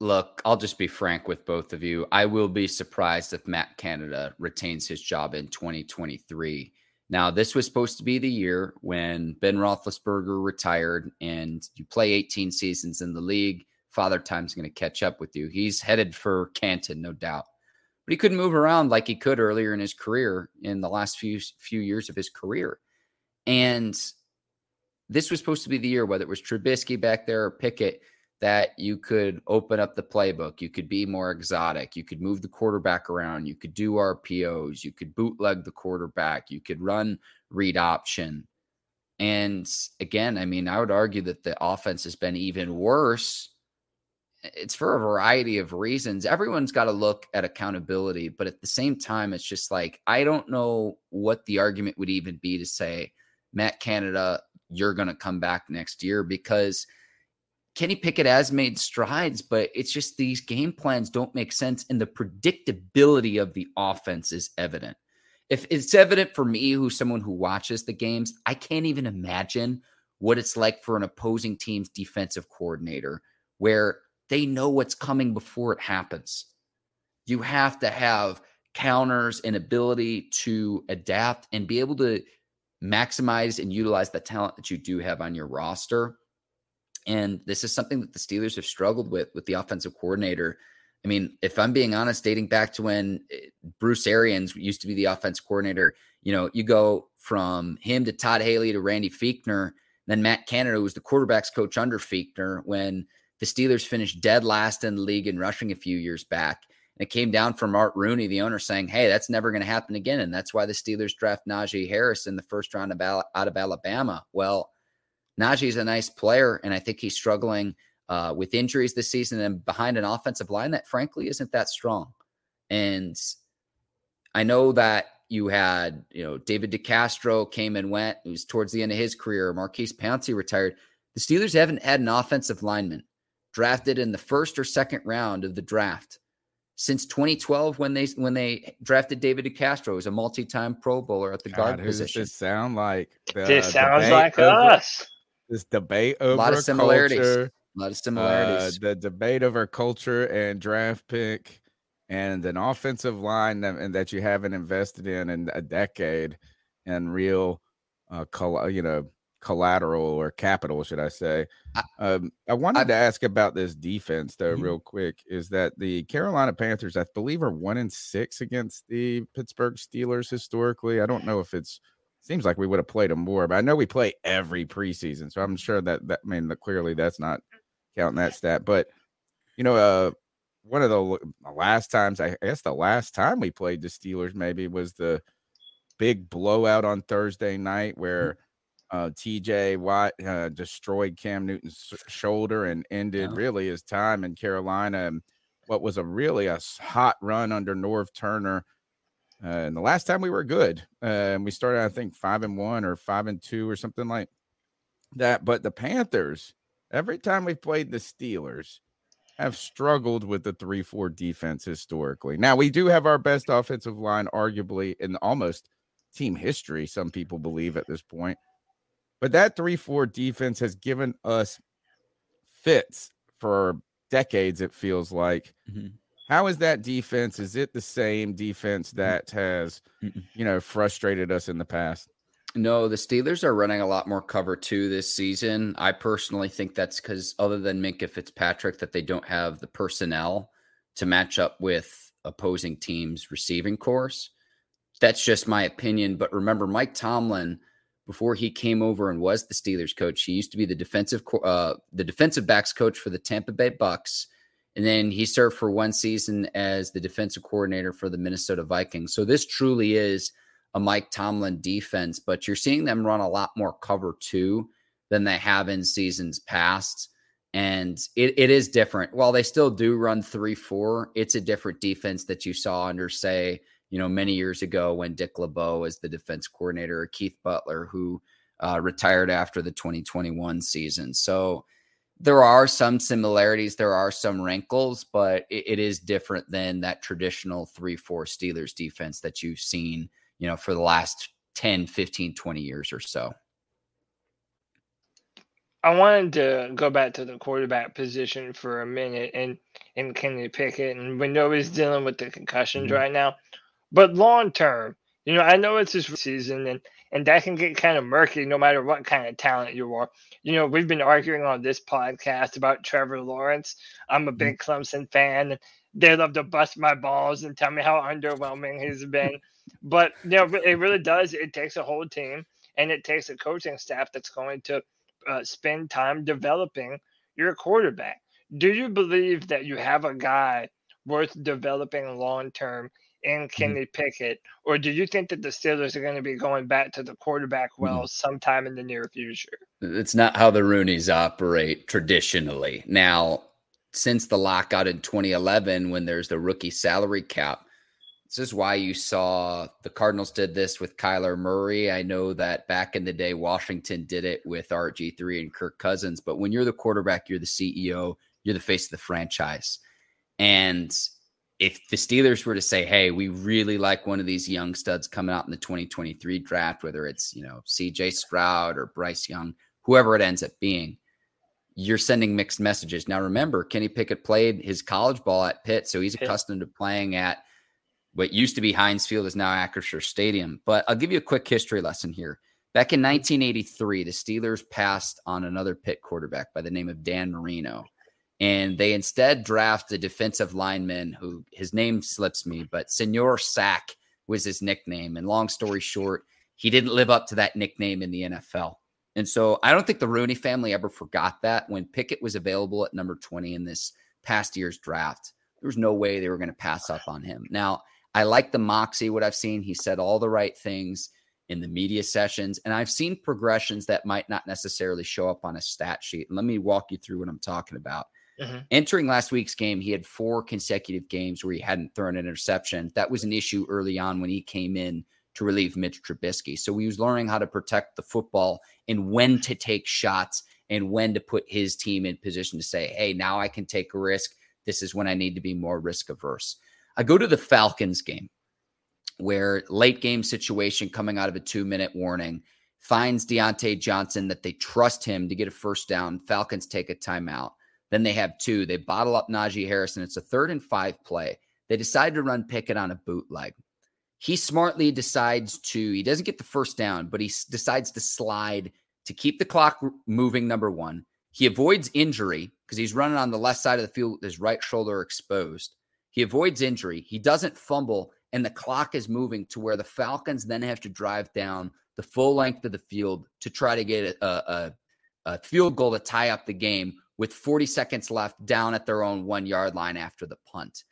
look, I'll just be frank with both of you. I will be surprised if Matt Canada retains his job in 2023. Now, this was supposed to be the year when Ben Roethlisberger retired and you play 18 seasons in the league. Father Time's going to catch up with you. He's headed for Canton, no doubt. But he couldn't move around like he could earlier in his career in the last few few years of his career. And this was supposed to be the year, whether it was Trubisky back there or Pickett, that you could open up the playbook. You could be more exotic. You could move the quarterback around. You could do RPOs. You could bootleg the quarterback. You could run read option. And again, I mean, I would argue that the offense has been even worse. It's for a variety of reasons. Everyone's got to look at accountability, but at the same time, it's just like, I don't know what the argument would even be to say, Matt Canada, you're going to come back next year because Kenny Pickett has made strides, but it's just these game plans don't make sense. And the predictability of the offense is evident. If it's evident for me, who's someone who watches the games, I can't even imagine what it's like for an opposing team's defensive coordinator where they know what's coming before it happens. You have to have counters and ability to adapt and be able to maximize and utilize the talent that you do have on your roster. And this is something that the Steelers have struggled with with the offensive coordinator. I mean, if I'm being honest, dating back to when eh, Bruce Arians used to be the offense coordinator, you know, you go from him to Todd Haley to Randy Fichtner, then Matt Canada, was the quarterbacks coach under Fichtner when the Steelers finished dead last in the league in rushing a few years back. And it came down from Art Rooney, the owner, saying, Hey, that's never going to happen again. And that's why the Steelers draft Najee Harris in the first round of out of Alabama. Well, Najee's a nice player, and I think he's struggling uh, with injuries this season and behind an offensive line that, frankly, isn't that strong. And I know that you had, you know, David DeCastro came and went. It was towards the end of his career. Maurkice Pouncey retired. The Steelers haven't had an offensive lineman drafted in the first or second round of the draft since 2012 when they when they drafted David DeCastro as a multi-time Pro Bowler at the God, guard who position. Does this sound like? The this sounds debate like over- us. This debate over a lot of similarities. culture, a lot of uh, similarities. the debate over culture and draft pick, and an offensive line that, and that you haven't invested in in a decade, and real, uh, coll- you know, collateral or capital, should I say? I- um, I wanted I- to ask about this defense though, Mhm. real quick. Is that the Carolina Panthers? I believe are one in six against the Pittsburgh Steelers historically. I don't know if it's seems like we would have played them more, but I know we play every preseason, so I'm sure that that I mean that clearly that's not counting that stat. But you know, uh, one of the the last times I guess the last time we played the Steelers maybe was the big blowout on Thursday night where uh, TJ Watt uh, destroyed Cam Newton's shoulder and ended Yeah. really his time in Carolina. And what was a really a hot run under Norv Turner. Uh, and the last time we were good, uh, and we started, I think, five and one or five and two or something like that. But the Panthers, every time we've played the Steelers, have struggled with the 3 4 defense historically. Now, we do have our best offensive line, arguably, in almost team history, some people believe at this point. But that 3 4 defense has given us fits for decades, it feels like. Mhm. How is that defense? Is it the same defense that has, you know, frustrated us in the past? No, the Steelers are running a lot more cover two this season. I personally think that's because other than Minkah Fitzpatrick, that they don't have the personnel to match up with opposing teams' receiving course. That's just my opinion. But remember, Mike Tomlin, before he came over and was the Steelers coach, he used to be the defensive uh, the defensive backs coach for the Tampa Bay Bucks, and then he served for one season as the defensive coordinator for the Minnesota Vikings. So this truly is a Mike Tomlin defense, but you're seeing them run a lot more cover two than they have in seasons past. And it, it is different. While they still do run three, four, it's a different defense that you saw under, say, you know, many years ago when Dick LeBeau was the defense coordinator, or Keith Butler, who uh, retired after the 2021 season. So there are some similarities, there are some wrinkles, but it, it is different than that traditional 3 4 Steelers defense that you've seen you know, for the last 10, 15, 20 years or so. I wanted to go back to the quarterback position for a minute and and Kenny Pickett and we know he's dealing with the concussions Mhm. right now. But long term, you know, I know it's his season and and that can get kind of murky no matter what kind of talent you are. You know, we've been arguing on this podcast about Trevor Lawrence. I'm a big Clemson fan they love to bust my balls and tell me how underwhelming he's been. But you know, it really does. It takes a whole team and it takes a coaching staff that's going to uh, spend time developing your quarterback. Do you believe that you have a guy worth developing long term in Mm-hmm. Kenny Pickett, or do you think that the Steelers are going to be going back to the quarterback Mm-hmm. well sometime in the near future? It's not how the Roonies operate traditionally. Now, since the lockout in 2011, when there's the rookie salary cap, this is why you saw the Cardinals did this with Kyler Murray. I know that back in the day, Washington did it with RG3 and Kirk Cousins. But when you're the quarterback, you're the CEO, you're the face of the franchise. And if the Steelers were to say, hey, we really like one of these young studs coming out in the 2023 draft, whether it's, you know, CJ Stroud or Bryce Young, whoever it ends up being, you're sending mixed messages. Now, remember, Kenny Pickett played his college ball at Pitt, so he's Pitt. accustomed to playing at what used to be Heinz Field is now Acrisure Stadium. But I'll give you a quick history lesson here. Back in 1983, the Steelers passed on another Pitt quarterback by the name of Dan Marino. And they instead draft a defensive lineman who his name slips me, but Senor Sack was his nickname. And long story short, he didn't live up to that nickname in the NFL. And so I don't think the Rooney family ever forgot that when Pickett was available at number 20 in this past year's draft. There was no way they were going to pass up on him. Now, I like the moxie, what I've seen. He said all the right things in the media sessions, and I've seen progressions that might not necessarily show up on a stat sheet. And let me walk you through what I'm talking about. Mhm. Entering last week's game, he had four consecutive games where he hadn't thrown an interception. That was an issue early on when he came in to relieve Mitch Trubisky. So he was learning how to protect the football and when to take shots and when to put his team in position to say, hey, now I can take a risk. This is when I need to be more risk averse. I go to the Falcons game where late game situation coming out of a two minute warning finds Diontae Johnson that they trust him to get a first down. Falcons take a timeout. Then they have two. They bottle up Najee Harrison. It's a third and five play. They decide to run Pickett on a bootleg. He smartly decides to, he doesn't get the first down, but he s- decides to slide to keep the clock moving, number one. He avoids injury because he's running on the left side of the field with his right shoulder exposed. He avoids injury. He doesn't fumble, and the clock is moving to where the Falcons then have to drive down the full length of the field to try to get a, a, a field goal to tie up the game with 40 seconds left down at their own one yard line after the punt.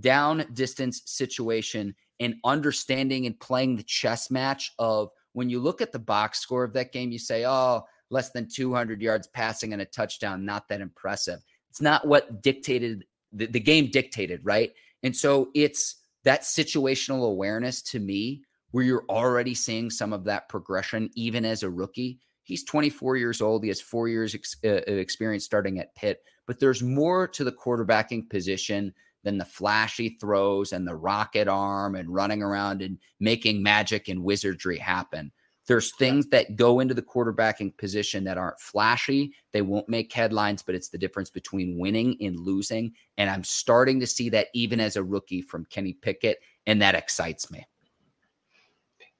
Down distance situation and understanding and playing the chess match of when you look at the box score of that game, you say, oh, less than 200 yards passing and a touchdown, not that impressive. It's not what dictated the, the game dictated, right? And so it's that situational awareness to me where you're already seeing some of that progression, even as a rookie. He's 24 years old. He has four years ex- uh, of experience starting at Pitt, but there's more to the quarterbacking position than the flashy throws and the rocket arm and running around and making magic and wizardry happen. There's things that go into the quarterbacking position that aren't flashy. They won't make headlines, but it's the difference between winning and losing. And I'm starting to see that even as a rookie from Kenny Pickett, and that excites me.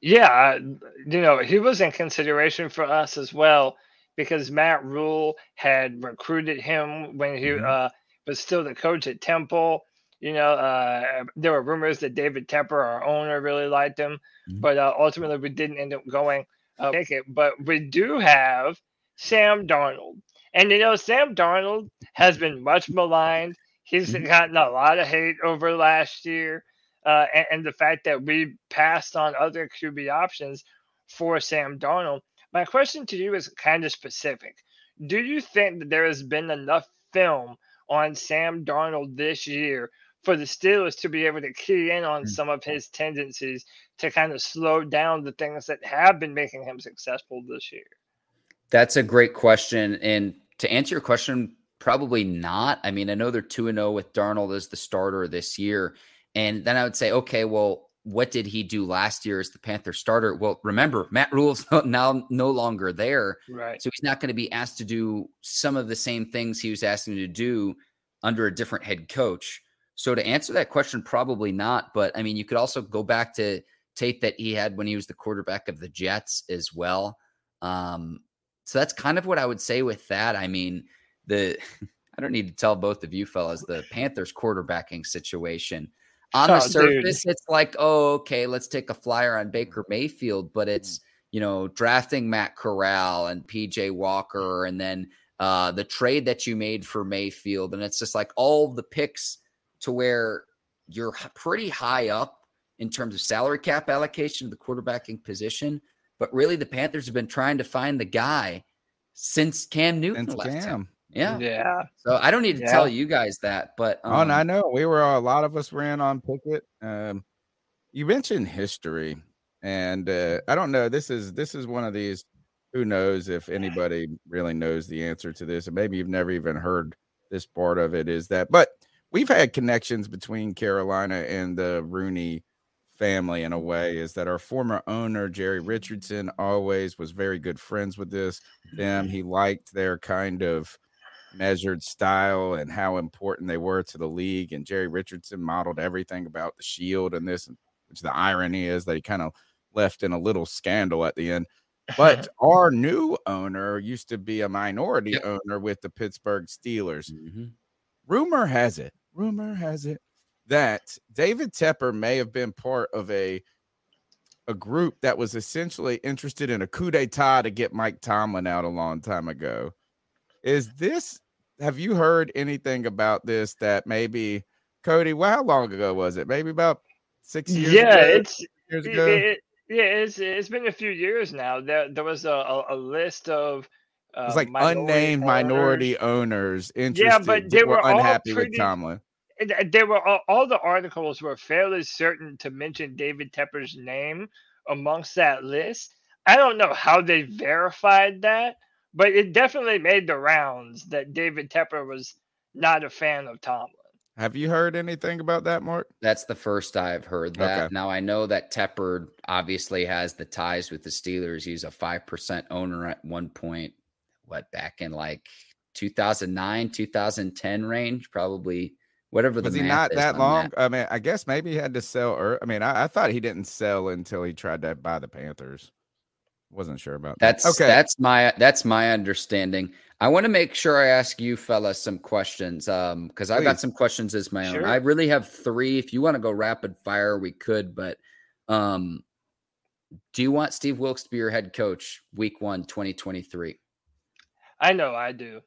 Yeah, you know, he was in consideration for us as well because Matt Rhule had recruited him when he Mhm. uh, was still the coach at Temple. You know, uh, there were rumors that David Tepper, our owner, really liked him, Mhm. but uh, ultimately we didn't end up going uh, take it. But we do have Sam Darnold, and you know, Sam Darnold has been much maligned. He's Mhm. gotten a lot of hate over last year uh, and, and the fact that we passed on other QB options for Sam Darnold. My question to you is kind of specific. Do you think that there has been enough film on Sam Darnold this year for the Steelers to be able to key in on Mm. some of his tendencies to kind of slow down the things that have been making him successful this year? That's a great question. And to answer your question, probably not. I mean, I know they're 2 0 with Darnold as the starter this year. And then I would say, okay, well, what did he do last year as the Panther starter? Well, remember, Matt Rhule's now no longer there. Right. So he's not going to be asked to do some of the same things he was asking to do under a different head coach. So to answer that question, probably not. But I mean, you could also go back to tape that he had when he was the quarterback of the Jets as well. Um, so that's kind of what I would say with that. I mean, the I don't need to tell both of you fellas the Panthers quarterbacking situation. On Oh, the dude. surface, it's like, oh, okay, let's take a flyer on Baker Mayfield, but it's you know, drafting Matt Corral and PJ Walker, and then uh, the trade that you made for Mayfield, and it's just like all the picks to where you're pretty high up in terms of salary cap allocation to the quarterbacking position. But really, the Panthers have been trying to find the guy since Cam Newton Since left. Cam. Him. Yeah. Yeah. So I don't need to Yeah. tell you guys that, but oh, and I um, know we were a lot of us ran on Pickett. Um, you mentioned history, and uh, I don't know. This is this is one of these. Who knows if anybody really knows the answer to this, and maybe you've never even heard this part of it. Is that? But we've had connections between Carolina and the Rooney family in a way. Is that our former owner Jerry Richardson always was very good friends with this them. He liked their kind of measured style and how important they were to the league. And Jerry Richardson modeled everything about the shield and this, which the irony is they kind of left in a little scandal at the end. But our new owner used to be a minority Yep. owner with the Pittsburgh Steelers. mhm. Rumor has it, rumor has it that David Tepper may have been part of a a group that was essentially interested in a coup d'etat to get Mike Tomlin out a long time ago. Is this have you heard anything about this that maybe Cody, well, how long ago was it? Maybe about six years Yeah, ago, it's years ago. it- yeah, it's it's been a few years now. There there was a, a, a list of uh, it was like minority unnamed minority owners. owners interested but they were all unhappy pretty- with Tomlin. Uh, They were all, all the articles were fairly certain to mention David Tepper's name amongst that list. I don't know how they verified that, but it definitely made the rounds that David Tepper was not a fan of Tomlin. Have you heard anything about that, Mark? That's the first I've heard that. Okay. Now I know that Tepper obviously has the ties with the Steelers. He's a five percent owner at one point. What back in like 2009, 2010 range, probably whatever the Was he math not that on long? I mean, I guess maybe he had to sell. Or I mean, I, I thought he didn't sell until he tried to buy the Panthers. Wasn't sure about that. That's okay that's my that's my understanding. I want to make sure I ask you fellas some questions um because I've got some questions as my own. I really have 3. If you want to go rapid fire we could, but um do you want Steve Wilks to be your head coach week 1 2023? I know I do.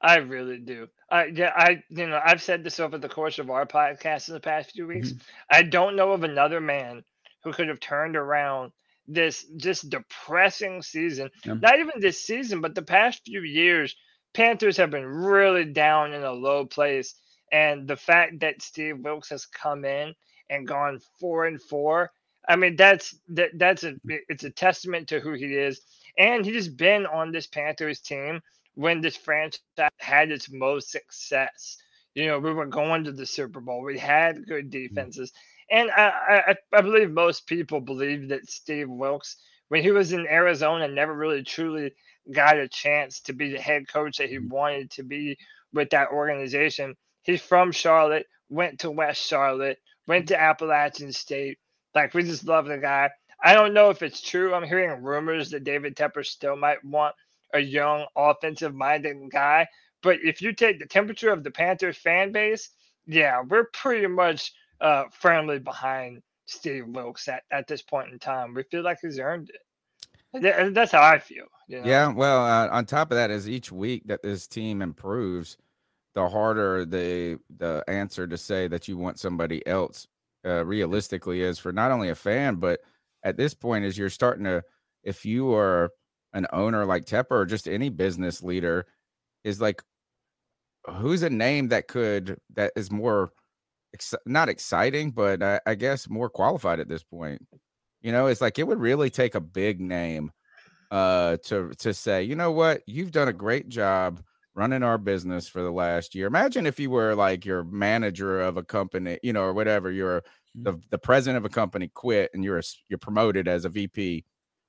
I really do. I yeah, I you know, I've said this over the course of our podcast in the past few weeks. I don't know of another man who could have turned around this just depressing season. Not even this season, but the past few years, Panthers have been really down in a low place. And the fact that Steve Wilks has come in and gone four and four, I mean, that's that that's a it's a testament to who he is. And he's been on this Panthers team when this franchise had its most success. You know, we were going to the Super Bowl. We had good mm-hmm. defenses. And I, I, I believe most people believe that Steve Wilks, when he was in Arizona, never really truly got a chance to be the head coach that he mm-hmm. wanted to be with that organization. He's from Charlotte, went to West Charlotte, went to mm-hmm. Appalachian State. Like, we just love the guy. I don't know if it's true. I'm hearing rumors that David Tepper still might want a young, offensive minded guy. But if you take the temperature of the Panthers fan base, yeah, we're pretty much uh, firmly behind Steve Wilks at, at this point in time. We feel like he's earned it. That's how I feel. You know? Yeah, well, uh, on top of that, as each week that this team improves, the harder the the answer to say that you want somebody else uh, realistically is for not only a fan, but at this point, as you're starting to, if you are an owner like Tepper or just any business leader, is like, who's a name that could that is more ex- not exciting, but I, I guess more qualified at this point. You know, it's like it would really take a big name uh to to say you know what? You've done a great job running our business for the last year. Imagine if you were like your manager of a company you know or whatever you're the, the president of a company quit and you're a, you're promoted as a vp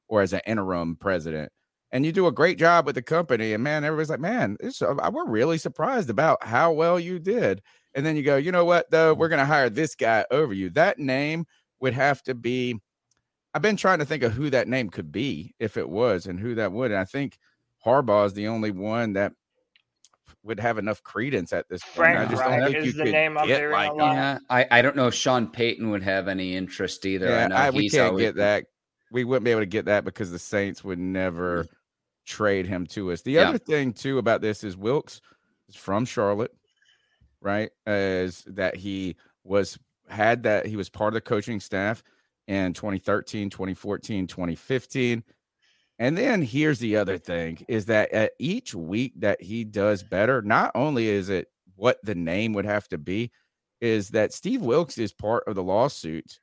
or as an interim president and you do a great job with the company and man everybody's like man this, uh, we're really surprised about how well you did and then you go you know what though we're going to hire this guy over you that name would have to be I've been trying to think of who that name could be if it was and who that would. And I think Harbaugh is the only one that would have enough credence at this point. Frank I just Reich don't think is you the could name I'm get hearing a like lot. Yeah, I, I don't know if Sean Payton would have any interest either. I yeah, know I, we he's can't always get that. we wouldn't be able to get that because the Saints would never trade him to us. The Yeah. other thing too about this is Wilks is from Charlotte, right? Is that he was had that he was part of the coaching staff in 2013, 2014, 2015. And then here's the other thing is that at each week that he does better, not only is it what the name would have to be, is that Steve Wilks is part of the lawsuit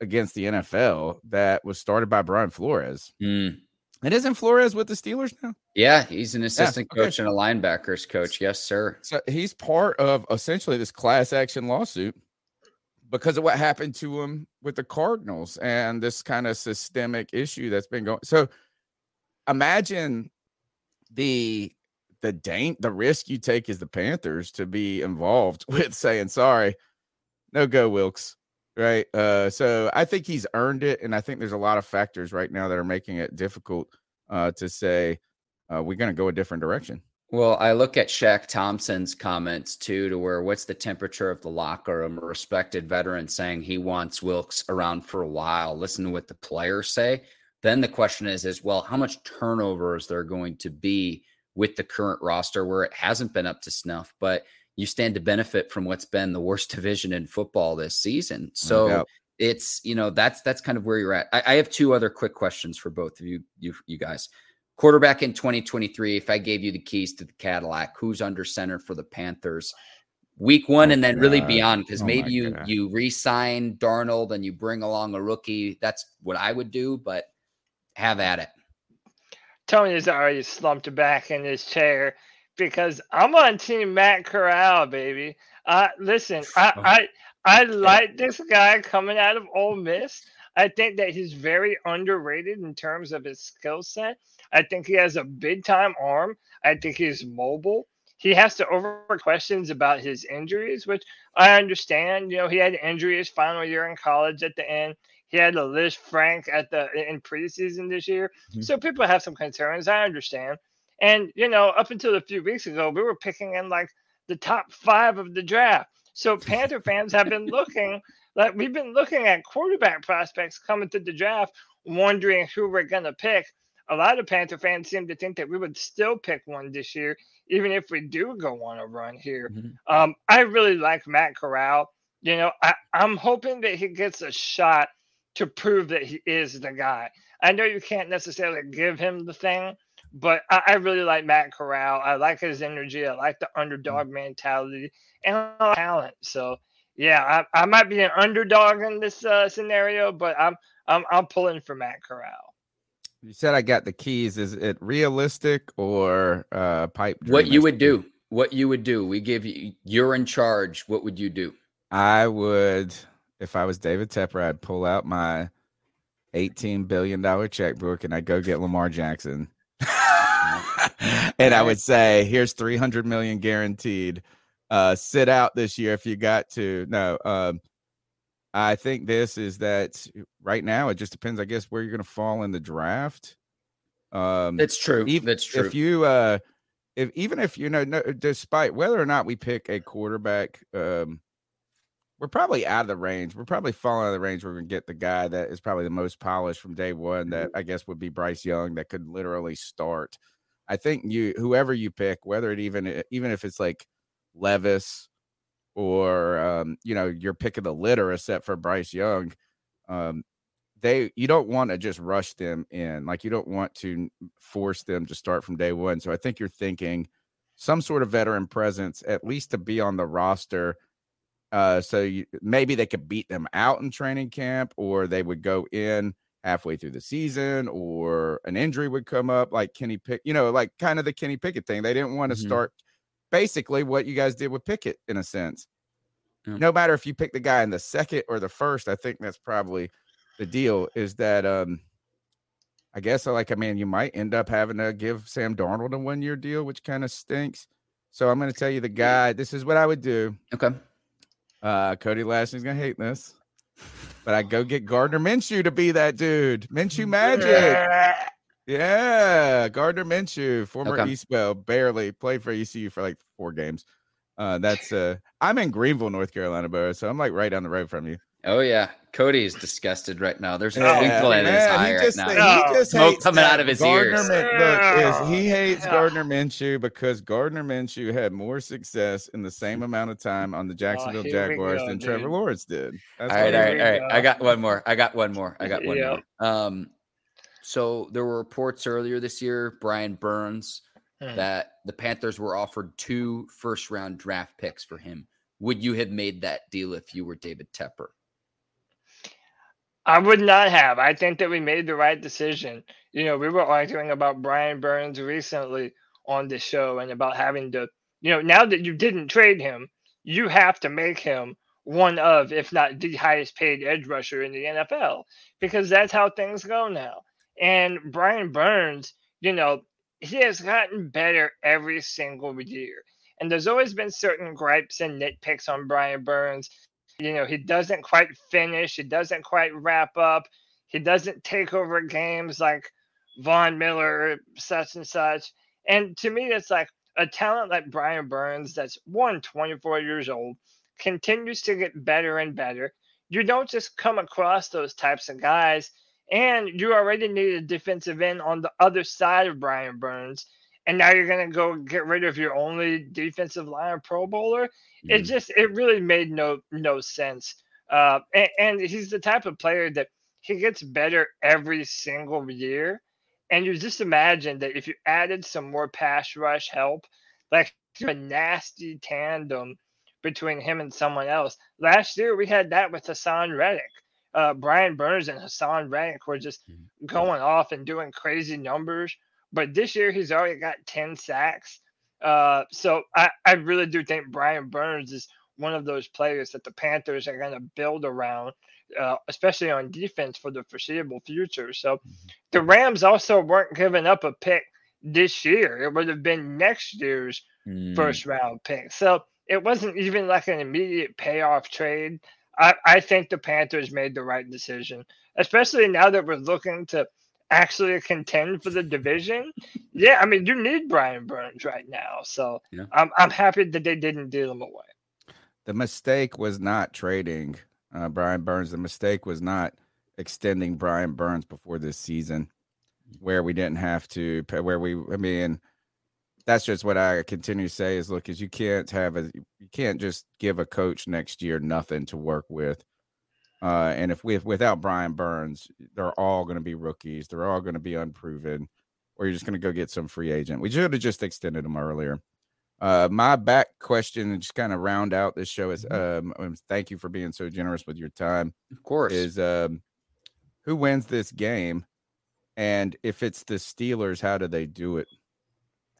against the NFL that was started by Brian Flores. Mm. And isn't Flores with the Steelers now? Yeah, he's an assistant okay. coach and a linebackers coach. Yes, sir. So he's part of essentially this class action lawsuit because of what happened to him with the Cardinals and this kind of systemic issue that's been going. So imagine the the dang the risk you take as the Panthers to be involved with saying sorry, no go Wilks. Right. Uh so I think he's earned it. And I think there's a lot of factors right now that are making it difficult uh to say uh, we're gonna go a different direction. Well, I look at Shaq Thompson's comments too, to where what's the temperature of the locker room? A respected veteran saying he wants Wilks around for a while. Listen to what the players say. Then the question is, is well, how much turnover is there going to be with the current roster where it hasn't been up to snuff? But you stand to benefit from what's been the worst division in football this season. So doubt. it's you know that's that's kind of where you're at. I, I have two other quick questions for both of you, you you guys. Quarterback in 2023, if I gave you the keys to the Cadillac, who's under center for the Panthers? Week one Oh, and then really beyond, because Oh, maybe you God. you re-sign Darnold and you bring along a rookie. That's what I would do, but have at it. Tony is already slumped back in his chair because I'm on team Matt Corral, baby. Uh, listen, I. I I like this guy coming out of Ole Miss. I think that he's very underrated in terms of his skill set. I think he has a big time arm. I think he's mobile. He has to over questions about his injuries, which I understand. You know, he had an injury his final year in college at the end. He had a Lisfranc at the in preseason this year. Mhm. So people have some concerns. I understand. And you know, up until a few weeks ago, we were picking in like the top five of the draft. So Panther fans have been looking like we've been looking at quarterback prospects coming to the draft, wondering who we're gonna pick. A lot of Panther fans seem to think that we would still pick one this year, even if we do go on a run here. Mhm. Um, I really like Matt Corral. You know, I, I'm hoping that he gets a shot to prove that he is the guy. I know you can't necessarily give him the thing, but I, I really like Matt Corral. I like his energy. I like the underdog mentality and like talent. So yeah, I, I might be an underdog in this uh, scenario, but I'm I'm I'm pulling for Matt Corral. You said I got the keys. Is it realistic or uh pipe? What you would do? What you would do? We give you. You're in charge. What would you do? I would, if I was David Tepper, I'd pull out my eighteen billion dollar checkbook and I'd go get Lamar Jackson. and I would say, here's 300 million guaranteed. Uh, sit out this year if you got to. No, um, I think this is that right now. It just depends, I guess, where you're going to fall in the draft. Um, That's true. Ev- That's true. if you uh if even if you know no, despite whether or not we pick a quarterback um we're probably out of the range we're probably falling out of the range we're gonna get the guy that is probably the most polished from day one that Mm-hmm. i guess would be bryce young that could literally start i think you whoever you pick whether it even even if it's like levis or um you know your pick of the litter except for bryce young um they you don't want to just rush them in like you don't want to force them to start from day one so i think you're thinking some sort of veteran presence at least to be on the roster uh so you, maybe they could beat them out in training camp or they would go in halfway through the season or an injury would come up like kenny pick you know like kind of the kenny pickett thing they didn't want to Mhm. start basically what you guys did with pickett in a sense Yeah. no matter if you pick the guy in the second or the first i think that's probably the deal is that um I guess like I mean you might end up having to give Sam Darnold a one year deal, which kind of stinks. So I'm gonna tell you the guy, this is what I would do. okay. Uh Cody Lashley's gonna hate this. But I go get Gardner Minshew to be that dude. Minshew magic. Yeah. Yeah, Gardner Minshew, former Okay. Eastbell, barely played for ECU for like four games. Uh, that's uh, I'm in Greenville, North Carolina, bro. So I'm like right down the road from you. Oh yeah, Cody is disgusted right now. There's a Yeah, twinkle in his eye he right just, now. he just Smoke hates coming out of his Gardner ears. Min- look, is he hates Yeah. Gardner Minshew because Gardner Minshew had more success in the same amount of time on the Jacksonville here we Jaguars go, than dude. Trevor Lawrence did. That's All right, what all it right, is. all right. go. I got one more. I got one more. I got one Yep. more. Um, so there were reports earlier this year, Brian Burns, Hmm. that the Panthers were offered two first round draft picks for him. Would you have made that deal if you were David Tepper? I would not have. I think that we made the right decision. You know, we were arguing about Brian Burns recently on the show and about having to, you know, now that you didn't trade him, you have to make him one of, if not the highest paid edge rusher in the NFL, because that's how things go now. And Brian Burns, you know, he has gotten better every single year. And there's always been certain gripes and nitpicks on Brian Burns you know, he doesn't quite finish. He doesn't quite wrap up. He doesn't take over games like Von Miller, such and such. And to me, it's like a talent like Brian Burns, that's one, 24 years old, continues to get better and better. You don't just come across those types of guys. And you already need a defensive end on the other side of Brian Burns. And now you're going to go get rid of your only defensive line Pro Bowler? It Mhm. just it really made no no sense. Uh and, and he's the type of player that he gets better every single year. And you just imagine that if you added some more pass rush help like a nasty tandem between him and someone else. Last year we had that with haason reddick. Uh, brian burns and haason reddick were just Mhm. going off and doing crazy numbers but this year he's already got 10 sacks uh, so I, I really do think Brian Burns is one of those players that the Panthers are going to build around, uh, especially on defense for the foreseeable future. So the Rams also weren't giving up a pick this year. It would have been next year's Mm. first round pick. So it wasn't even like an immediate payoff trade. I, I think the Panthers made the right decision, especially now that we're looking to actually contend for the division. Yeah, I mean, you need Brian Burns right now. So Yeah. I'm, I'm happy that they didn't deal him away. The mistake was not trading uh, Brian Burns. The mistake was not extending Brian Burns before this season, where we didn't have to pay. Where we, I mean, that's just what I continue to say is look, is you can't have a, you can't just give a coach next year nothing to work with. Uh, and if we, without Brian Burns, they're all going to be rookies. They're all going to be unproven, or you're just going to go get some free agent. We should have just extended them earlier. Uh, my back question and just kind of round out this show is um, um, thank you for being so generous with your time. Of course. Is um, who wins this game, and if it's the Steelers, how do they do it?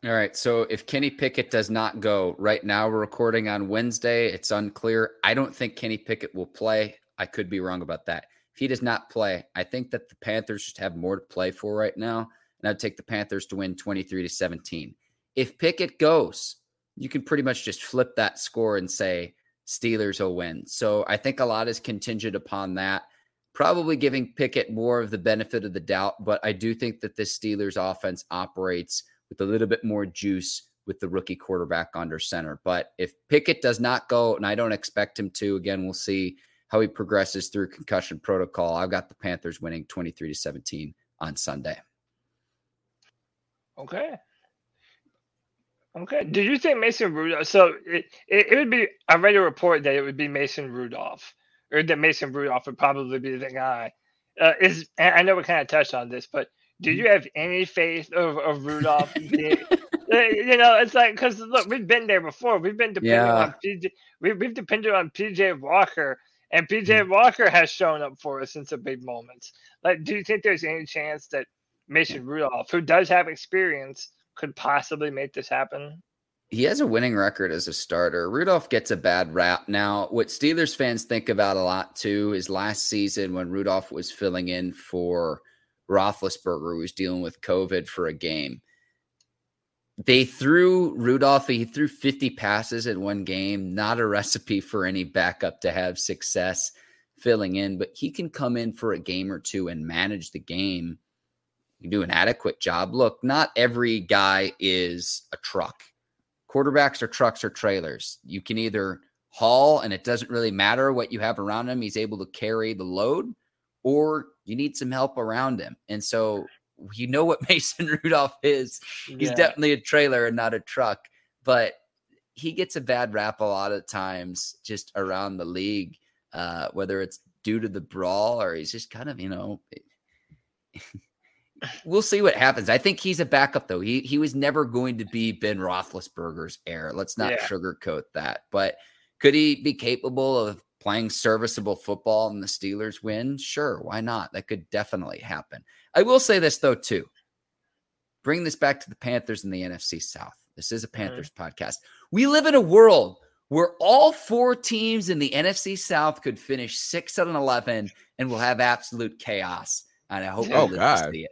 All right. So if Kenny Pickett does not go right now, we're recording on Wednesday. It's unclear. I don't think Kenny Pickett will play. I could be wrong about that. If he does not play, I think that the Panthers just have more to play for right now. And I'd take the Panthers to win 23 to 17. If Pickett goes, you can pretty much just flip that score and say Steelers will win. So I think a lot is contingent upon that. Probably giving Pickett more of the benefit of the doubt, but I do think that this Steelers offense operates with a little bit more juice with the rookie quarterback under center. But if Pickett does not go, and I don't expect him to, again, we'll see how he progresses through concussion protocol. I've got the Panthers winning 23 to 17 on Sunday. Okay. Okay. Do you think Mason Rudolph? So it, it, it would be, I read a report that it would be Mason Rudolph, or that Mason Rudolph would probably be the guy. Uh, is I know we kind of touched on this, but do Mm-hmm. you have any faith of, of Rudolph? being, Uh, you know, it's like because look, we've been there before. We've been depending Yeah. on PJ. We, we've depended on PJ Walker, and PJ Mm-hmm. Walker has shown up for us in some big moments. Like, do you think there's any chance that Mason Rudolph, who does have experience, could possibly make this happen? He has a winning record as a starter. Rudolph gets a bad rap. Now, what Steelers fans think about a lot too is last season when Rudolph was filling in for Roethlisberger, who was dealing with COVID for a game. They threw Rudolph, he threw 50 passes in one game, not a recipe for any backup to have success filling in, but he can come in for a game or two and manage the game. You do an adequate job. Look, not every guy is a truck quarterbacks are trucks or trailers. You can either haul and it doesn't really matter what you have around him. He's able to carry the load, or you need some help around him. And so you know what Mason Rudolph is. He's Yeah. definitely a trailer and not a truck, but he gets a bad rap a lot of times just around the league, uh, whether it's due to the brawl or he's just kind of, you know, we'll see what happens. I think he's a backup though. He he was never going to be Ben Roethlisberger's heir. Let's not Yeah. sugarcoat that. But could he be capable of playing serviceable football and the Steelers win? Sure, why not? That could definitely happen. I will say this though too. Bring this back to the Panthers in the NFC South. This is a Panthers podcast. We live in a world where all four teams in the NFC South could finish six out of eleven, and we'll have absolute chaos. And I hope we Oh, live God. see it.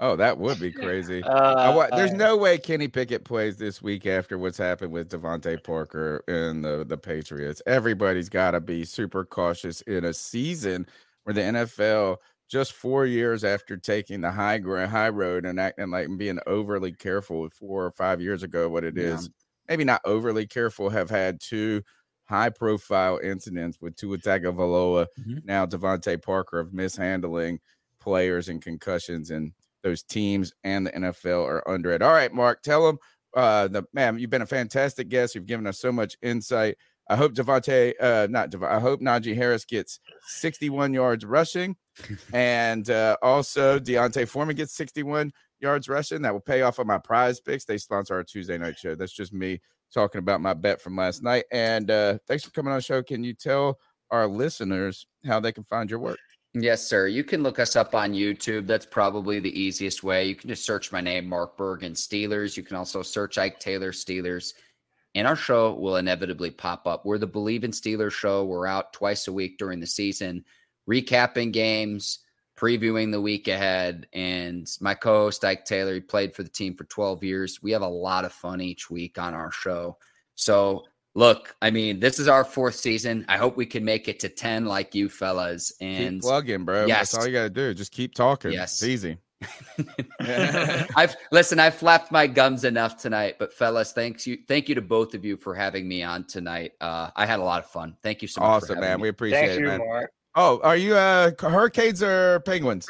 Oh, that would be crazy. Uh, wa- there's uh, no way Kenny Pickett plays this week after what's happened with DeVante Parker and the, the Patriots. Everybody's got to be super cautious in a season where the NFL, just four years after taking the high ground, high road and acting like and being overly careful four or five years ago, what it is, Yeah. maybe not overly careful, have had two high profile incidents with Tua Tagovailoa, Mhm. now DeVante Parker of mishandling players and concussions and those teams and the NFL are under it. All right, Mark, tell them, uh, the man, you've been a fantastic guest. You've given us so much insight. I hope Devontae, uh, not Dev- I hope Najee Harris gets 61 yards rushing, and uh, also D'Onta Foreman gets 61 yards rushing. That will pay off on my PrizePicks. They sponsor our Tuesday night show. That's just me talking about my bet from last night. And uh, thanks for coming on the show. Can you tell our listeners how they can find your work? Yes, sir. You can look us up on YouTube. That's probably the easiest way. You can just search my name, Mark Bergen Steelers. You can also search Ike Taylor Steelers, and our show will inevitably pop up. We're the Bleav in Steelers show. We're out twice a week during the season, recapping games, previewing the week ahead. And my co host, Ike Taylor, he played for the team for 12 years. We have a lot of fun each week on our show. So, look, I mean, this is our fourth season. I hope we can make it to 10 like you fellas. And keep plugging, bro. Yes. That's all you got to do. Just keep talking. Yes. It's easy. I've listen, I've flapped my gums enough tonight, but fellas, thanks you thank you to both of you for having me on tonight. Uh I had a lot of fun. Thank you so much. awesome, having man. me. We appreciate Thank it, you, man. Mark. Oh, are you uh hurricanes or penguins?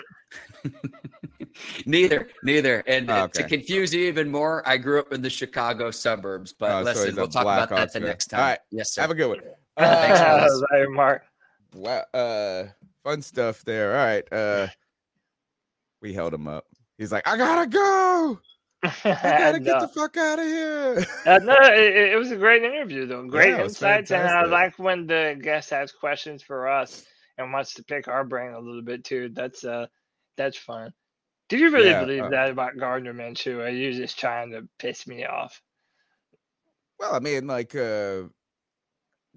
neither, neither. And Oh, uh, to confuse you even more, I grew up in the Chicago suburbs. But Oh, listen, he's a we'll talk about that Blackhawks the fan. next time. All right. Yes, sir. Have a good one. Thanks, Uh, fellas. Mark. wow, uh fun stuff there. All right. Uh we held him up. He's like, I gotta go. I gotta get the fuck out of here. Uh, no, it, it was a great interview, though. Great Yeah, insights, and I like when the guest has questions for us and wants to pick our brain a little bit too. That's uh, that's fun. Do you really Yeah, believe uh, that about Gardner Minshew? Or are you just trying to piss me off? Well, I mean, like, uh,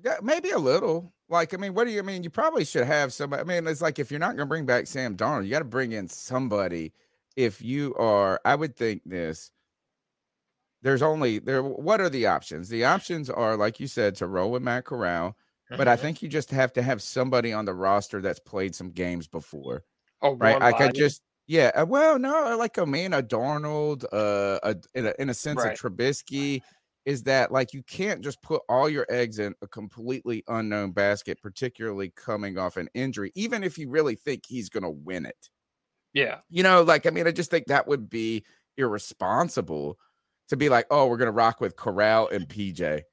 yeah, maybe a little. Like, I mean, what do you I mean? You probably should have somebody. I mean, it's like if you're not going to bring back Sam Darnold, you got to bring in somebody. If you are, I would think this. There's only there. What are the options? The options are, like you said, to roll with Matt Corral, but I Mhm. think you just have to have somebody on the roster that's played some games before, oh, right? I could just, yeah. uh, Well, no, like I mean, a Darnold, uh, a, in a in a sense, Right. a Trubisky is that like you can't just put all your eggs in a completely unknown basket, particularly coming off an injury, even if you really think he's going to win it. yeah, You know, like I mean, I just think that would be irresponsible to be like, oh, we're going to rock with Corral and PJ.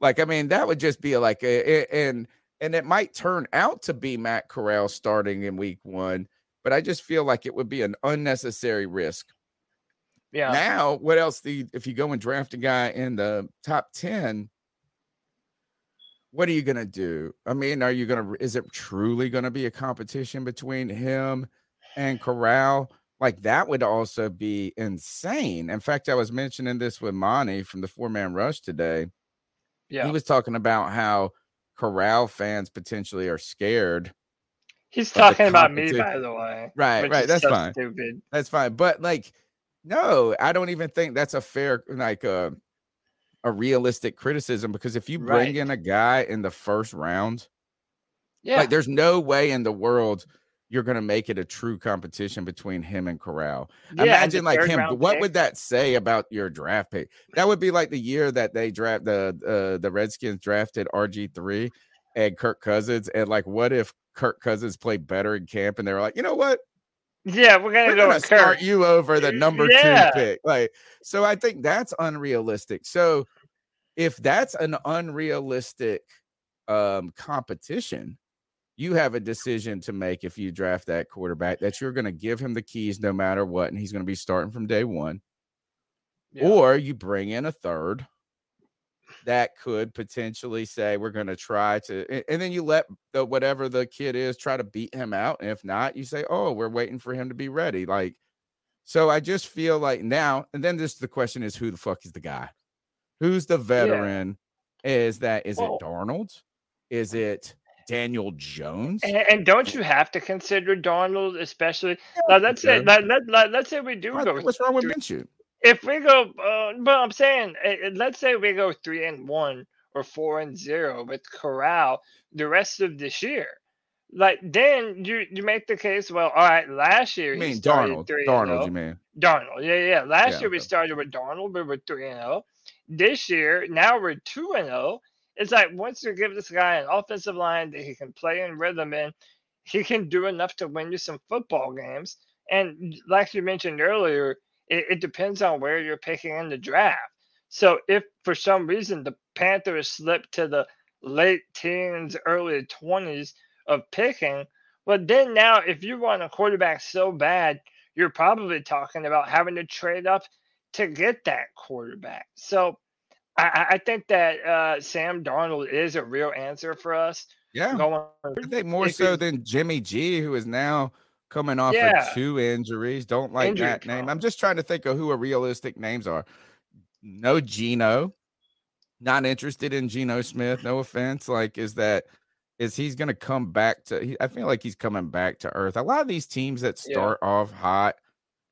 Like, I mean, that would just be like, a, a- and and it might turn out to be Matt Corral starting in week one, but I just feel like it would be an unnecessary risk yeah. now, what else? The if you go and draft a guy in the top ten, what are you gonna do? I mean, are you gonna? Is it truly gonna be a competition between him and Corral? Like that would also be insane. In fact, I was mentioning this with Monty from the Four Man Rush today. yeah. He was talking about how Corral fans potentially are scared. He's talking about me, by the way. Right, right, that's so fine. Stupid. That's fine. But like, no, I don't even think that's a fair like a a realistic criticism because if you bring Right. in a guy in the first round, Yeah, like there's no way in the world you're going to make it a true competition between him and Corral. Yeah, Imagine like him. What pick. would that say about your draft pick? That would be like the year that they draft the uh, the Redskins drafted RG three and Kirk Cousins, and like, what if Kirk Cousins played better in camp, and they were like, you know what, Yeah, we're gonna we're go going to start Kirk. you over the number Yeah. two pick. Like, so I think that's unrealistic. So if that's an unrealistic um competition, you have a decision to make if you draft that quarterback that you're going to give him the keys no matter what, and he's going to be starting from day one, Yeah. or you bring in a third that could potentially say we're going to try to and then you let the whatever the kid is try to beat him out and if not you say oh we're waiting for him to be ready like so i just feel like now and then this the question is who the fuck is the guy? Who's the veteran? Is that is Well- it darnold is it daniel jones? And, and don't you have to consider Donald, especially? Now, let's say let, let, let, let's say we do go. what's wrong with minshew If we go, uh, but I'm saying, uh, uh, let's say we go three and one or four and zero with Corral the rest of this year. Like then you you make the case. Well, all right. Last year you he mean darnold three darnold oh. you mean Darnold. Yeah, yeah. Last Yeah, year we started with Darnold, but we were three and zero. This year, now we're two and zero. It's like once you give this guy an offensive line that he can play in rhythm in, he can do enough to win you some football games. And like you mentioned earlier, it, it depends on where you're picking in the draft. So if for some reason the Panthers slipped to the late teens, early twenties of picking, well then now if you want a quarterback so bad, you're probably talking about having to trade up to get that quarterback. So I, I- think that uh, Sam Darnold is a real answer for us yeah going. I think more if so than Jimmy G, who is now coming off Yeah. of two injuries. Don't like Injury that name. I'm just trying to think of who a realistic names are. No Geno. Not interested in Geno Smith. No offense. Like, is that is he's going to come back to? He, I feel like he's coming back to earth. A lot of these teams that Yeah. start off hot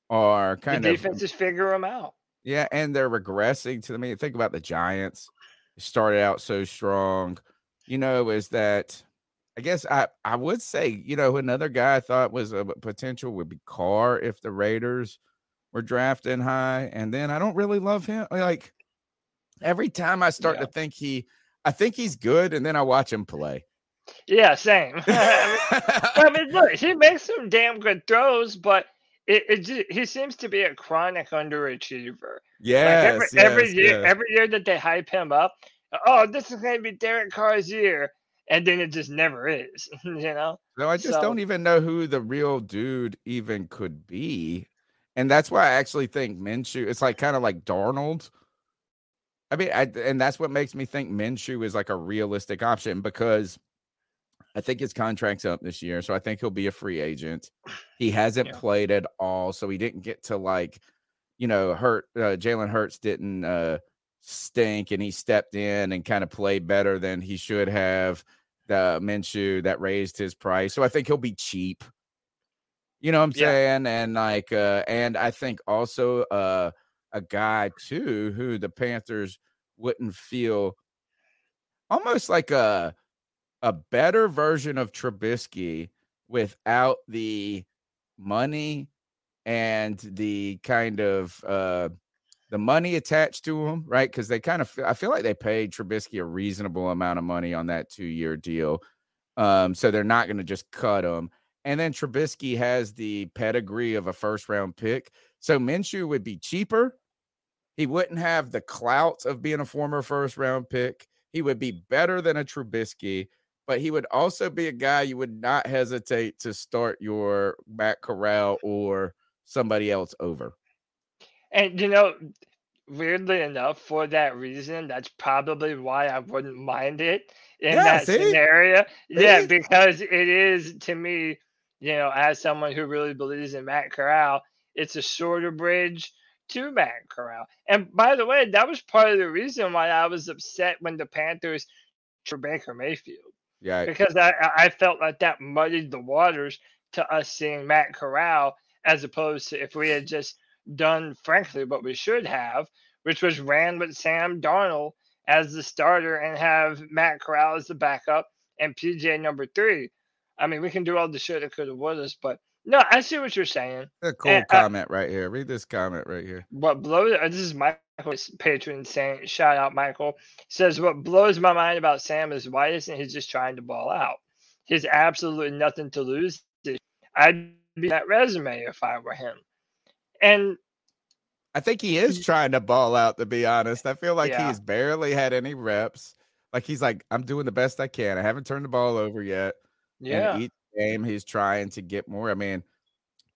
are The kind of defenses figure them out. yeah, and they're regressing to the I mean, think about the Giants. Started out so strong. You know, is that I guess I I would say, you know, another guy I thought was a potential would be Carr if the Raiders were drafting high. And then I don't really love him. Like every time I start Yeah. to think he I think he's good, and then I watch him play. Yeah, same. I mean, look, he makes some damn good throws, but it, it he seems to be a chronic underachiever. Yeah, like every, every year, yes. every year that they hype him up, oh, this is going to be Derek Carr's year, and then it just never is. You know? No, I just So- don't even know who the real dude even could be. And that's why I actually think Minshew, it's like kind of like Darnold. I mean, I, and that's what makes me think Minshew is like a realistic option because I think his contract's up this year. So I think he'll be a free agent. He hasn't Yeah. played at all. So he didn't get to like, you know, hurt. Uh, Jalen Hurts didn't uh, stink and he stepped in and kind of played better than he should have the Minshew that raised his price. So I think he'll be cheap. You know what I'm Yeah. saying? And like uh and I think also uh a guy too who the Panthers wouldn't feel almost like a a better version of Trubisky without the money and the kind of uh the money attached to him, right? Because they kind of I feel like they paid Trubisky a reasonable amount of money on that two year deal. Um, so they're not going to just cut him. And then Trubisky has the pedigree of a first round pick. So Minshew would be cheaper. He wouldn't have the clout of being a former first round pick. He would be better than a Trubisky, but he would also be a guy you would not hesitate to start your Matt Corral or somebody else over. And, you know, weirdly enough, for that reason, that's probably why I wouldn't mind it in Yeah, that see? scenario. Yeah, because it is to me, you know, as someone who really believes in Matt Corral, it's a shorter bridge to Matt Corral. And by the way, that was part of the reason why I was upset when the Panthers for Baker Mayfield Yeah. because I I felt like that muddied the waters to us seeing Matt Corral as opposed to if we had just done frankly what we should have, which was ran with Sam Darnold as the starter and have Matt Corral as the backup and PJ number three. I mean, we can do all the shit that could have was us, but no, I see what you're saying. A cool And, uh, comment right here. Read this comment right here. What blows uh, this is Michael's patron saying shout out Michael says what blows my mind about Sam is why isn't he just trying to ball out? He's absolutely nothing to lose. I'd be that resume if I were him. And I think he is mm. trying to ball out, to be honest. I feel like Yeah. he's barely had any reps. Like he's like, I'm doing the best I can. I haven't turned the ball over yet. yeah, And each game he's trying to get more. I mean,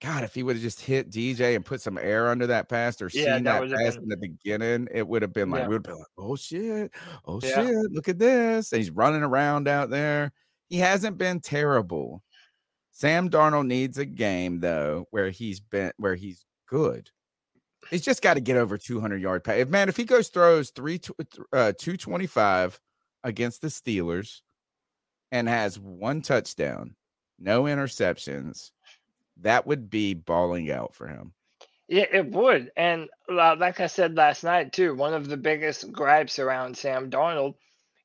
God, if he would have just hit DJ and put some air under that pass or Yeah, seen that that pass been- in the beginning, it would have been like, Yeah. we would have been like, oh shit, oh Yeah. shit, look at this. And he's running around out there. He hasn't been terrible. Sam Darnold needs a game though where he's been where he's good. He's just got to get over 200 yard pass. Man, if he goes throws three uh, 225 against the Steelers and has one touchdown, no interceptions, that would be balling out for him. yeah, it would. And uh, like I said last night too, one of the biggest gripes around Sam Darnold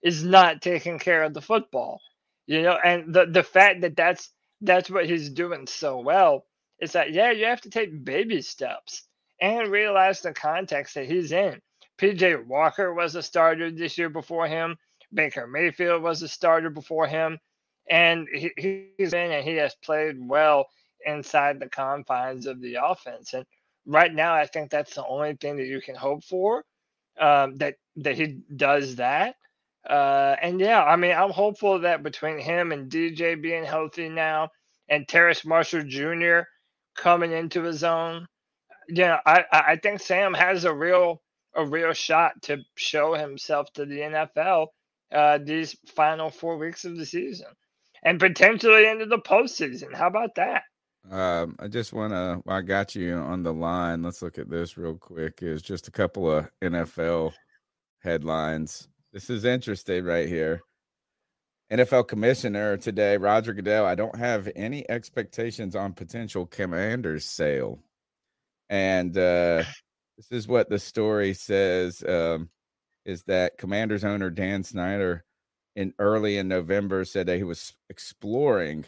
is not taking care of the football. You know, and the the fact that that's that's what he's doing so well is that yeah, you have to take baby steps and realize the context that he's in. PJ Walker was a starter this year before him. Baker Mayfield was a starter before him, and he, he's in and he has played well inside the confines of the offense. And right now, I think that's the only thing that you can hope for. Um, that that he does that. Uh, and yeah, I mean, I'm hopeful that between him and DJ being healthy now, and Terrace Marshall Jr. coming into his own, yeah, I I think Sam has a real a real shot to show himself to the NFL uh, these final four weeks of the season, and potentially into the postseason. How about that? Um, I just want to, I got you on the line. Let's look at this real quick. Is just a couple of NFL headlines. This is interesting right here. NFL commissioner today, Roger Goodell. I don't have any expectations on potential commanders sale. And uh, this is what the story says um, is that commanders owner Dan Snyder in early in November said that he was exploring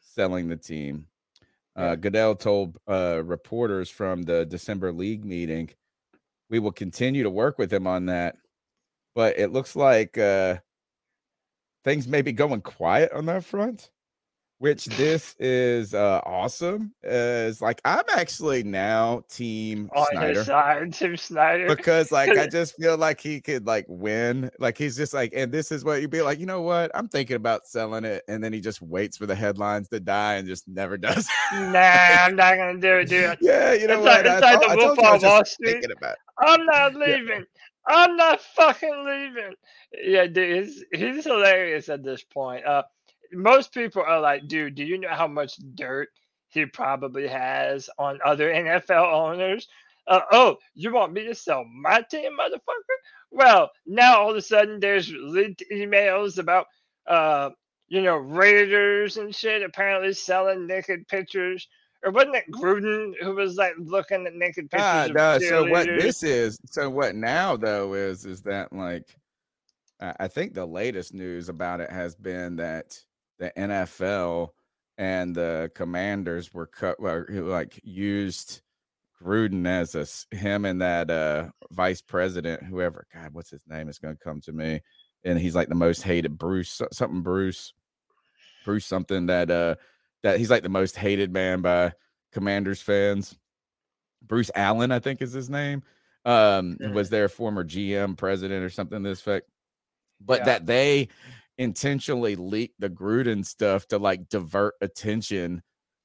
selling the team. Uh, Goodell told uh, reporters from the December league meeting, "We will continue to work with him on that, but it looks like uh, things may be going quiet on that front." Which this is uh, awesome. Is like I'm actually now team On Snyder side, Tim Snyder. because like I just feel like he could like win. Like he's just like, and this is what you'd be like, you know what? I'm thinking about selling it, and then he just waits for the headlines to die and just never does. nah, I'm not gonna do it, dude. yeah, you know It's what? like- it's like told- the told Wolf I on Wall Street. Thinking about it. I'm not Yeah. I'm not fucking leaving. Yeah, dude, he's, he's hilarious at this point. Uh, most people are like, dude, do you know how much dirt he probably has on other NFL owners? Uh, oh, you want me to sell my team, motherfucker? Well, now all of a sudden there's leaked emails about, uh, you know, Raiders and shit apparently selling naked pictures. Or wasn't it Gruden who was like looking at naked pictures? Ah, no, so what this is, so what now though is, is that like, I think the latest news about it has been that the NFL and the Commanders were cut, well, like used Gruden as a him and that uh vice president, whoever, God, what's his name? is going to come to me, and he's like the most hated Bruce something Bruce, Bruce something that uh that he's like the most hated man by Commanders fans. Bruce Allen, I think is his name. Um, Mhm. was their former GM president or something to this effect. But Yeah. that they intentionally leaked the Gruden stuff to like divert attention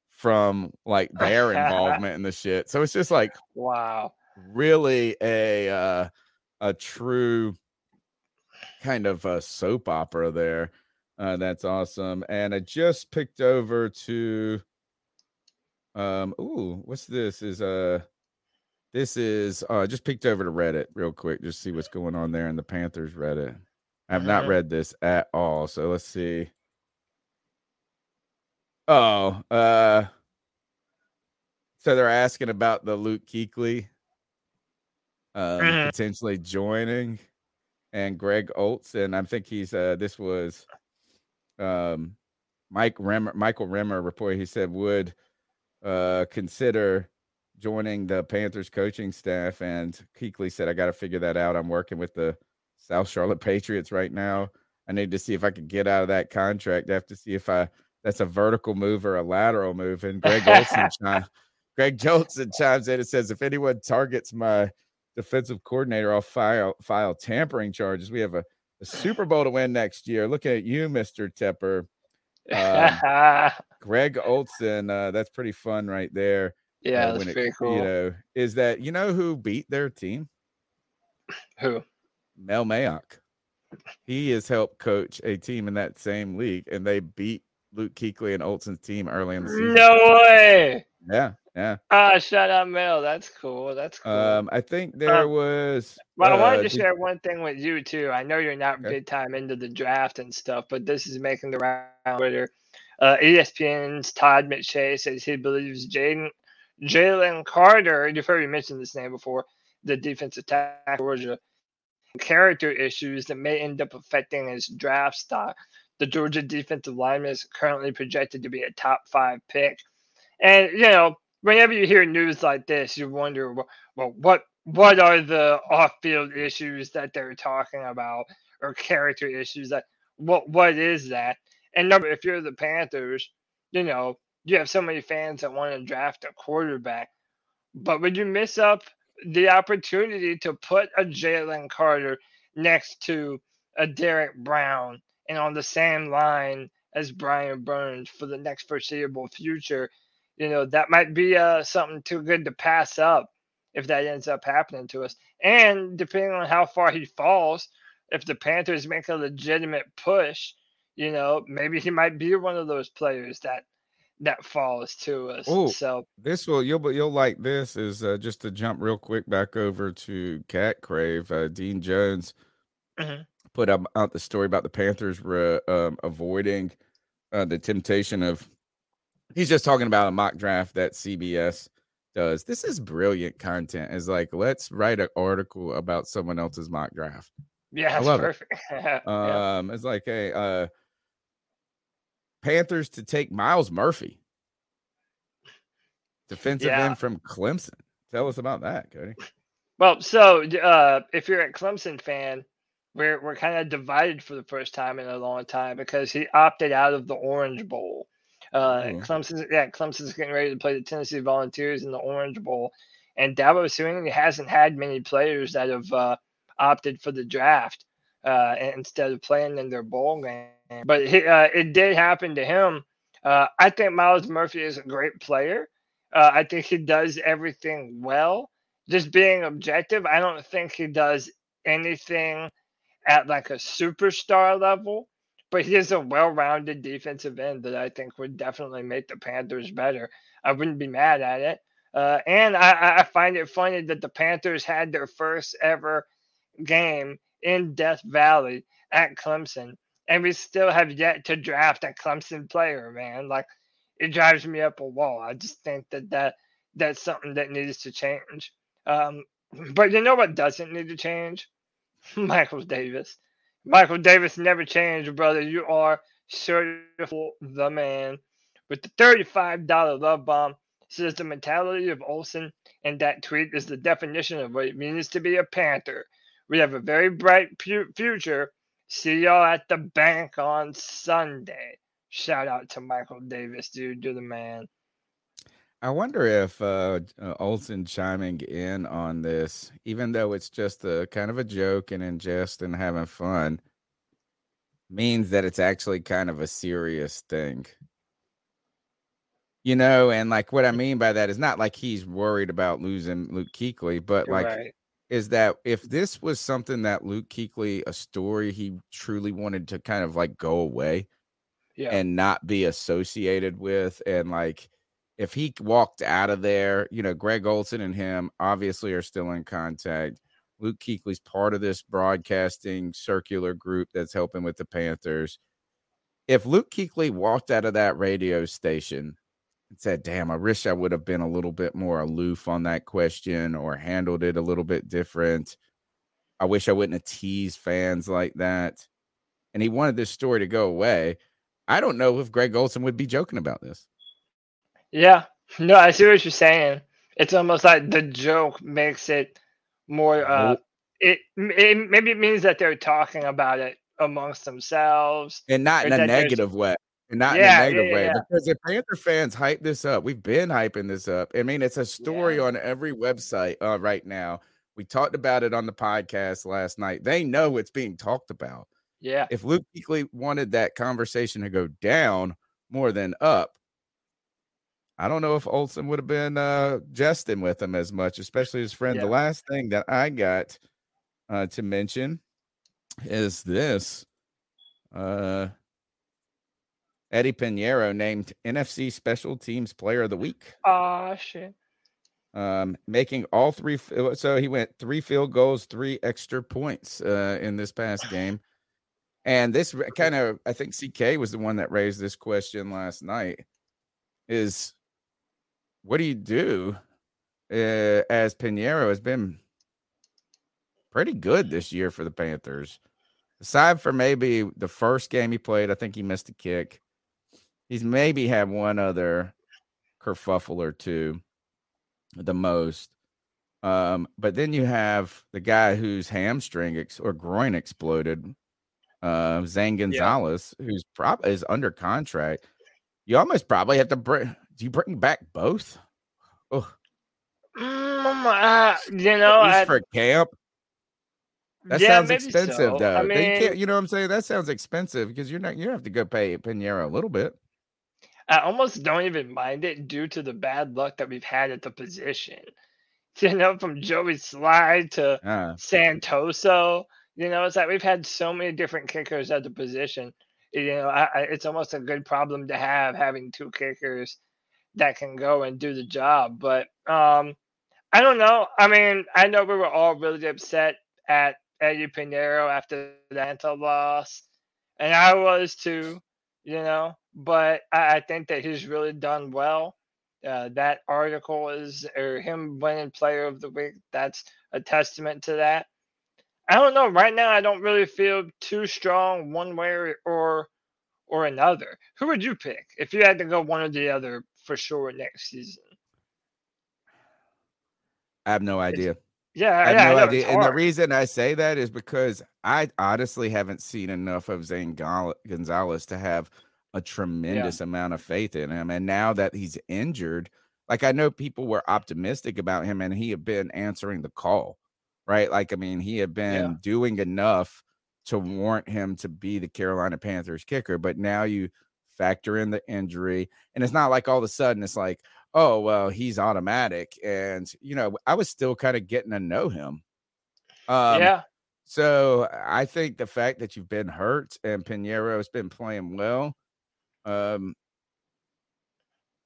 from like their involvement in the shit. So it's just like Wow. really a uh, a true kind of a soap opera there. Uh, that's awesome. And I just picked over to um ooh, what's this? Is uh this is uh I just picked over to Reddit real quick, just see what's going on there in the Panthers Reddit. I have not Mhm. read this at all. So let's see. Oh, uh so they're asking about the Luke Kuechly um, Mhm. potentially joining and Greg Olsen, and I think he's uh this was um Mike Rimmer, Michael Rimmer reported he said would uh, consider joining the Panthers coaching staff, and Kuechly said, "I got to figure that out. I'm working with the South Charlotte Patriots right now. I need to see if I can get out of that contract. I have to see if I that's a vertical move or a lateral move." And Greg Olsen, chime, Greg Jolson chimes in and says, "If anyone targets my defensive coordinator, I'll file file tampering charges. We have a, a Super Bowl to win next year. Looking at you, Mister Tepper." Um, Greg Olsen, uh, that's pretty fun right there. yeah, uh, that's it- pretty cool. You know, is that you know who beat their team? Who? Mel Mayock. He has helped coach a team in that same league, and they beat Luke Kuechly and Olsen's team early in the season. No way. Yeah, yeah. Ah, shout out Mel. That's cool. That's cool. Um, I think there Um, was. Well, I uh, wanted to did- share one thing with you too. I know you're not Okay. big time into the draft and stuff, but this is making the round Twitter. Uh, ESPN's Todd McShay says he believes Jaden Jalen Carter. You've heard me mention this name before. The defensive tackle Georgia character issues that may end up affecting his draft stock. The Georgia defensive lineman is currently projected to be a top five pick, and you know whenever you hear news like this, you wonder, well, what what are the off-field issues that they're talking about or character issues that what what is that? And number if you're the panthers you know you have so many fans that want to draft a quarterback but would you miss up the opportunity to put a jalen carter next to a derrick brown and on the same line as brian burns for the next foreseeable future you know that might be uh, something too good to pass up if that ends up happening to us. And depending on how far he falls, if the Panthers make a legitimate push, you know, maybe he might be one of those players that that falls to us. Oh. So This will you'll you'll like this is uh, just to jump real quick back over to Cat Crave. Uh, Dean Jones Mhm. put up out the story about the Panthers re, um, avoiding uh, the temptation of. He's just talking about a mock draft that CBS does. This is brilliant content. Is like let's write an article about someone else's mock draft. yeah, it's love it. perfect. yeah. Um, it's like hey, uh, Panthers to take Myles Murphy, defensive Yeah. end from Clemson. Tell us about that, Cody. Well, so uh, if you're a Clemson fan, we're we're kind of divided for the first time in a long time because he opted out of the Orange Bowl. Uh, Ooh. Clemson's yeah, Clemson's getting ready to play the Tennessee Volunteers in the Orange Bowl, and Dabo Swinney hasn't had many players that have uh, opted for the draft uh, instead of playing in their bowl game. But he, uh, it did happen to him. Uh, I think Myles Murphy is a great player. Uh, I think he does everything well just being objective, I don't think he does anything at like a superstar level, but he is a well-rounded defensive end that I think would definitely make the Panthers better. I wouldn't be mad at it. Uh, and I- I, I find it funny that the Panthers had their first ever game in Death Valley at Clemson, and we still have yet to draft a Clemson player, man. Like it drives me up a wall. I just think that that that's something that needs to change. Um, but you know what doesn't need to change? Michael Davis. Michael Davis never changed, brother. You are certified the man. With the $35 love bomb, says the mentality of Olsen and that tweet is the definition of what it means to be a Panther. We have a very bright pu- future. See y'all at the bank on Sunday. Shout out to Michael Davis, dude. You're the man. I wonder if uh, uh, Olsen chiming in on this, even though it's just a kind of a joke and in jest and having fun, means that it's actually kind of a serious thing. You know, and like what I mean by that is not like he's worried about losing Luke Kuechly, but You're like right. is that if this was something that Luke Kuechly, a story he truly wanted to kind of like go away, Yeah. and not be associated with and like if he walked out of there you know greg olsen and him obviously are still in contact. Luke kuechly's part of this broadcasting circular group that's helping with the panthers. If luke kuechly walked out of that radio station and said damn i wish i would have been a little bit more aloof on that question or handled it a little bit different. I wish i wouldn't have teased fans like that. And he wanted this story to go away. I don't know if Greg Olsen would be joking about this. Yeah. No, I see what you're saying. It's almost like the joke makes it more uh Nope. it, it maybe it means that they're talking about it amongst themselves. and not in a negative way. And not Yeah, in a negative yeah, way. yeah. Because if Panther fans hype this up, we've been hyping this up. I mean, it's a story on every website uh, right now. We talked about it on the podcast last night. They know it's being talked about. Yeah. If Luke Kuechly wanted that conversation to go down more than up, I don't know if Olsen would have been uh, jesting with him as much, especially his friend. The last thing that I got uh, to mention is this. Uh, Eddy Piñeiro named NFC Special Teams Player of the Week, Oh shit. um, making all three. So he went three field goals, three extra points uh, in this past game. And this kind of, I think CK was the one that raised this question last night. Is what do you do uh, as Piñeiro has been pretty good this year for the Panthers? Aside from maybe the first game he played, I think he missed a kick. He's maybe had one other kerfuffle or two, the most. Um, but then you have the guy whose hamstring ex- or groin exploded, uh, Zane Gonzalez, who's probably is under contract. You almost probably have to bring. Do you bring back both? Oh, uh, you know, I, for camp. That yeah, sounds expensive, so. though. I mean, can't, you know what I'm saying? That sounds expensive because you're not. You have to go pay Piñeiro a little bit. I almost don't even mind it due to the bad luck that we've had at the position. You know, from Joey Slye to Uh, Santoso. You know, it's like we've had so many different kickers at the position. You know, I, I, it's almost a good problem to have having two kickers that can go and do the job. But um, I don't know. I mean, I know we were all really upset at Eddy Piñeiro after the Atlanta loss, and I was too. You know, but I, I think that he's really done well. Uh, that article is, or him winning Player of the Week. That's a testament to that. I don't know. Right now, I don't really feel too strong one way or, or another. Who would you pick if you had to go one or the other for sure next season? I have no idea. Yeah, I have yeah, no idea. it's And the reason I say that is because I honestly haven't seen enough of Zane Gonzalez to have a tremendous amount of faith in him. And now that he's injured, like I know people were optimistic about him and he had been answering the call, right? Like, I mean, he had been Yeah. doing enough to warrant him to be the Carolina Panthers kicker. But now you factor in the injury, and it's not like all of a sudden it's like, oh, well, he's automatic. And, you know, I was still kind of getting to know him. Um, yeah, so I think the fact that you've been hurt and Piñeiro's been playing well, um,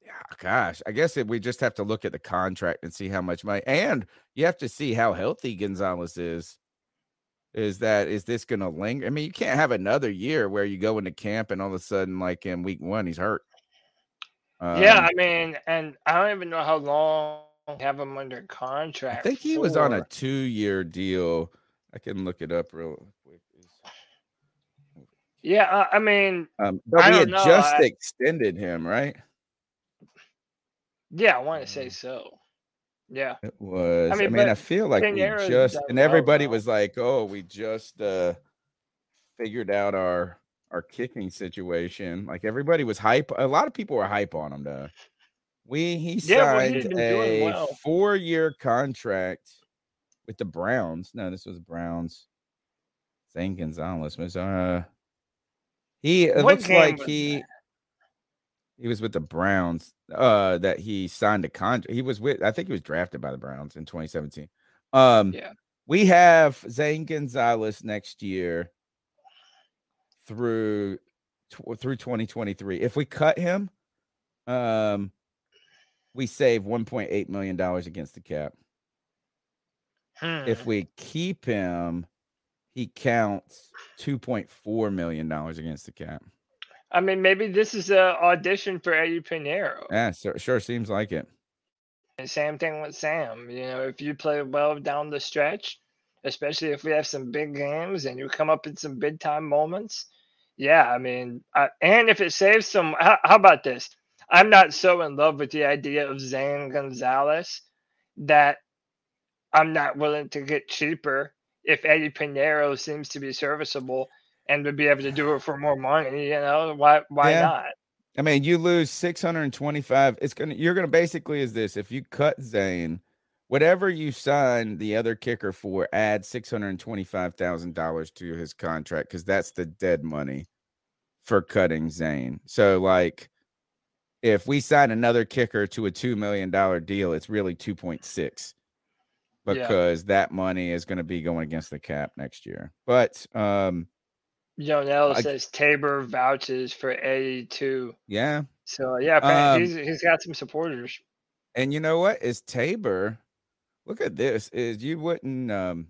yeah, gosh, I guess it, we just have to look at the contract and see how much money, and you have to see how healthy Gonzalez is. Is that is this going to linger? I mean, you can't have another year where you go into camp and all of a sudden, like in week one, he's hurt. yeah. Um, I mean, and I don't even know how long we have him under contract. I think he was on a two-year deal. I can look it up real quick. Yeah, I, I mean, Um, but I we had know, just I- extended him, right? yeah, I want to say so. Yeah, It was. I mean, mean, I, feel like we just and everybody though. was like, "Oh, we just uh figured out our our kicking situation." Like everybody was hype. A lot of people were hype on him though. We he Yeah, well, signed doing a well. four-year contract with the Browns. No, this was Browns. Zane Gonzalez was uh he it What looks like he he was with the Browns. Uh, that he signed a contract. He was with. I think he was drafted by the Browns in 2017. Um, Yeah. We have Zane Gonzalez next year through tw- through 2023. If we cut him, um, we save 1.8 million dollars against the cap. If Hmm. we keep him, he counts 2.4 million dollars against the cap. I mean, maybe this is a audition for Eddy Piñeiro. Yeah, sure, sure seems like it. And same thing with Sam. You know, if you play well down the stretch, especially if we have some big games and you come up in some big time moments, Yeah, I mean, uh, and if it saves some, how, how about this? I'm not so in love with the idea of Zane Gonzalez that I'm not willing to get cheaper if Eddy Piñeiro seems to be serviceable and to be able to do it for more money. You know, why why Yeah. not? I mean, you lose 625. It's gonna you're gonna basically is this if you cut Zane, whatever you sign the other kicker for, add six hundred and twenty-five thousand dollars to his contract because that's the dead money for cutting Zane. So like if we sign another kicker to a two million dollar deal, it's really 2.6 Yeah. because that money is going to be going against the cap next year. But um Jonell I- says Tabor vouches for too. yeah, So yeah, Um, he's, he's got some supporters. And you know what? Is Tabor? Look at this. Is you wouldn't um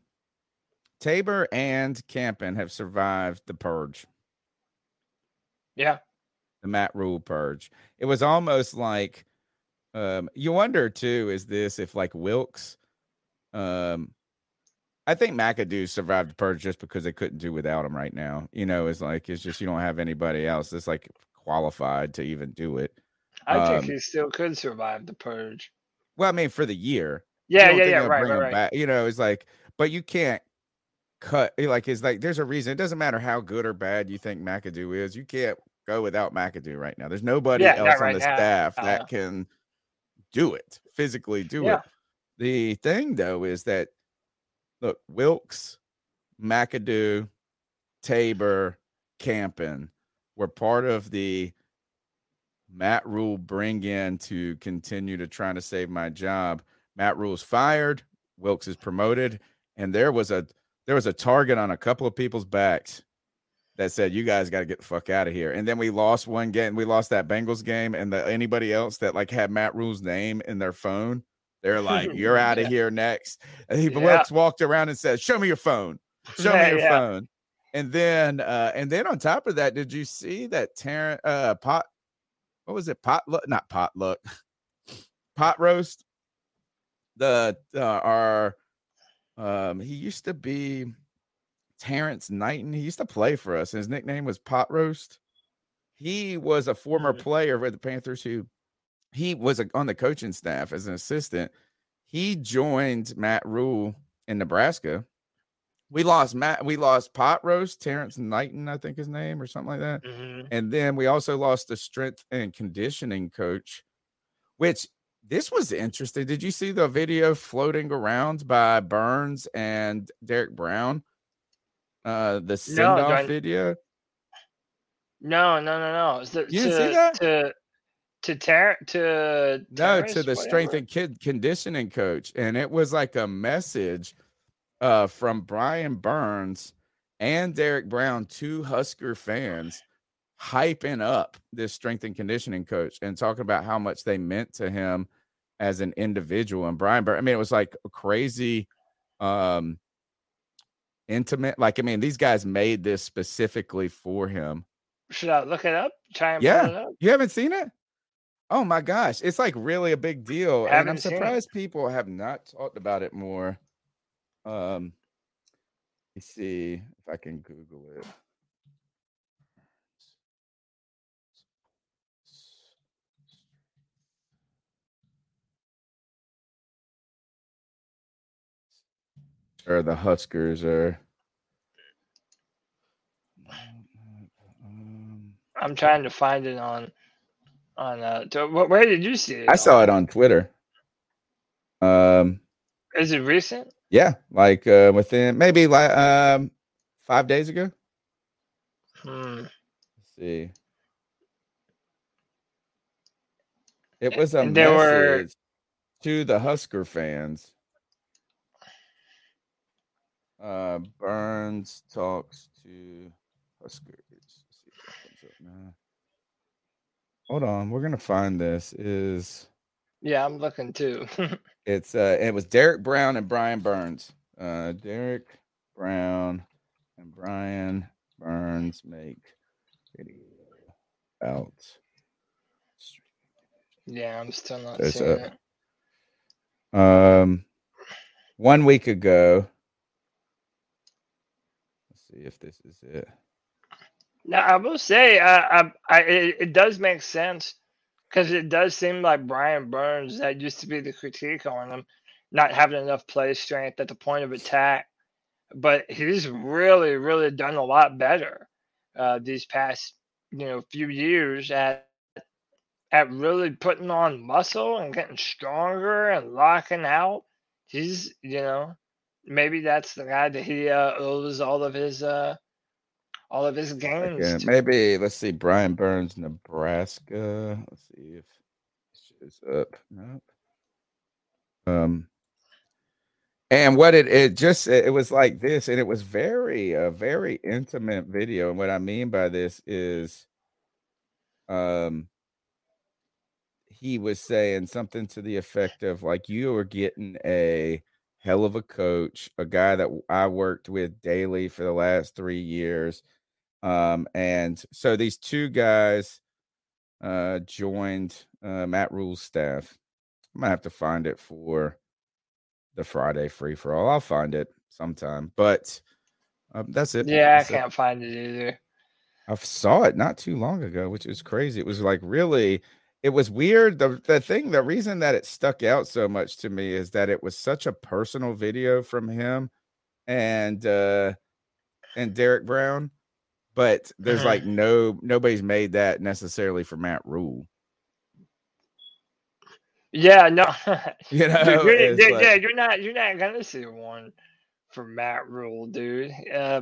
Tabor and Campen have survived the purge, Yeah, the Matt Rhule purge. It was almost like um you wonder too, is this if like Wilks um I think McAdoo survived the purge just because they couldn't do without him right now. You know, it's like it's just you don't have anybody else that's like qualified to even do it. I think Um, he still could survive the purge. Well, I mean, for the year. Yeah, yeah, yeah. Right, bring right, him right. back. You know, it's like, but you can't cut. eh, Like, it's like there's a reason. It doesn't matter how good or bad you think McAdoo is. You can't go without McAdoo right now. There's nobody Yeah, else not on the now. staff that can do it physically. Do Yeah. it. The thing though is that look, Wilks, McAdoo, Tabor, Campen were part of the Matt Rhule bring in to continue to try to save my job. Matt Rhule's fired, Wilks is promoted, and there was a there was a target on a couple of people's backs that said, "You guys got to get the fuck out of here." And then we lost one game. We lost that Bengals game, and the, anybody else that like had Matt Rhule's name in their phone, they're like, "You're out of Yeah. here next." And he Yeah. Walked around and said, "Show me your phone. Show Yeah, me your phone." And then, uh, and then on top of that, did you see that Terrance uh, pot? What was it? Potluck? Not pot potluck. Pot roast. The uh, our um he used to be Terrance Knighton. He used to play for us. His nickname was Pot Roast. He was a former Mhm. player with the Panthers who he was a, on the coaching staff as an assistant. He joined Matt Rhule in Nebraska. We lost Matt. We lost Pot Roast, Terrance Knighton, I think his name, or something like that. Mhm. And then we also lost the strength and conditioning coach, which this was interesting. Did you see the video floating around by Burns and Derrick Brown? Uh the send off I- video. No, no, no, no. That You didn't see that? To to Ter- to No, to the strength and kid conditioning coach. And it was like a message uh from Brian Burns and Derrick Brown, two Husker fans, hyping up this strength and conditioning coach and talking about how much they meant to him as an individual. And Brian Burns, I mean, it was like a crazy um intimate. Like, I mean, these guys made this specifically for him. Should I look it up? Try and Yeah. it up. You haven't seen it? Oh my gosh, it's like really a big deal, and I'm it. surprised people have not talked about it more. Um, let's see if I can Google it. Or the Huskers are. Um, I'm trying to find it on on uh. To, where did you see it? I saw it on Twitter. Um, Is it recent? yeah, like uh, within maybe like um five days ago. Hmm. Let's see. It was a And there were- message to the Husker fans. Uh, Burns talks to Huskers. Let's see if that comes up now. Hold on, we're gonna find this. Is Yeah, I'm looking too. it's uh it was Derrick Brown and Brian Burns. Uh Derrick Brown and Brian Burns make video about yeah, I'm still not There's seeing a- it. um one week ago. Let's see if this is it. Now I will say, I, I, it, it does make sense because it does seem like Brian Burns that used to be the critique on him, not having enough play strength at the point of attack, but he's really, really done a lot better uh, these past you know few years at at really putting on muscle and getting stronger and locking out. He's you know maybe that's the guy that he uh, owes all of his uh, all of his games. Yeah, maybe let's see. Brian Burns, Nebraska. Let's see if it shows up. Nope. Um, and what it it just it was like this, and it was very a very intimate video. And what I mean by this is, um, he was saying something to the effect of like you are getting a hell of a coach, a guy that I worked with daily for the last three years. Um, and so these two guys uh joined uh Matt Rhule's staff. I might have to find it for the Friday free for all. I'll find it sometime, but um, that's it. Yeah, I That's it. can't find it either. I saw it not too long ago, which is crazy. It was like really, it was weird. The the thing, the reason that it stuck out so much to me is that it was such a personal video from him and uh and Derrick Brown, but there's like no nobody's made that necessarily for Matt Rhule. Yeah, no, You know, Dude, you're, dude, like- yeah, you're not you're not gonna see one for Matt Rhule, dude. Uh,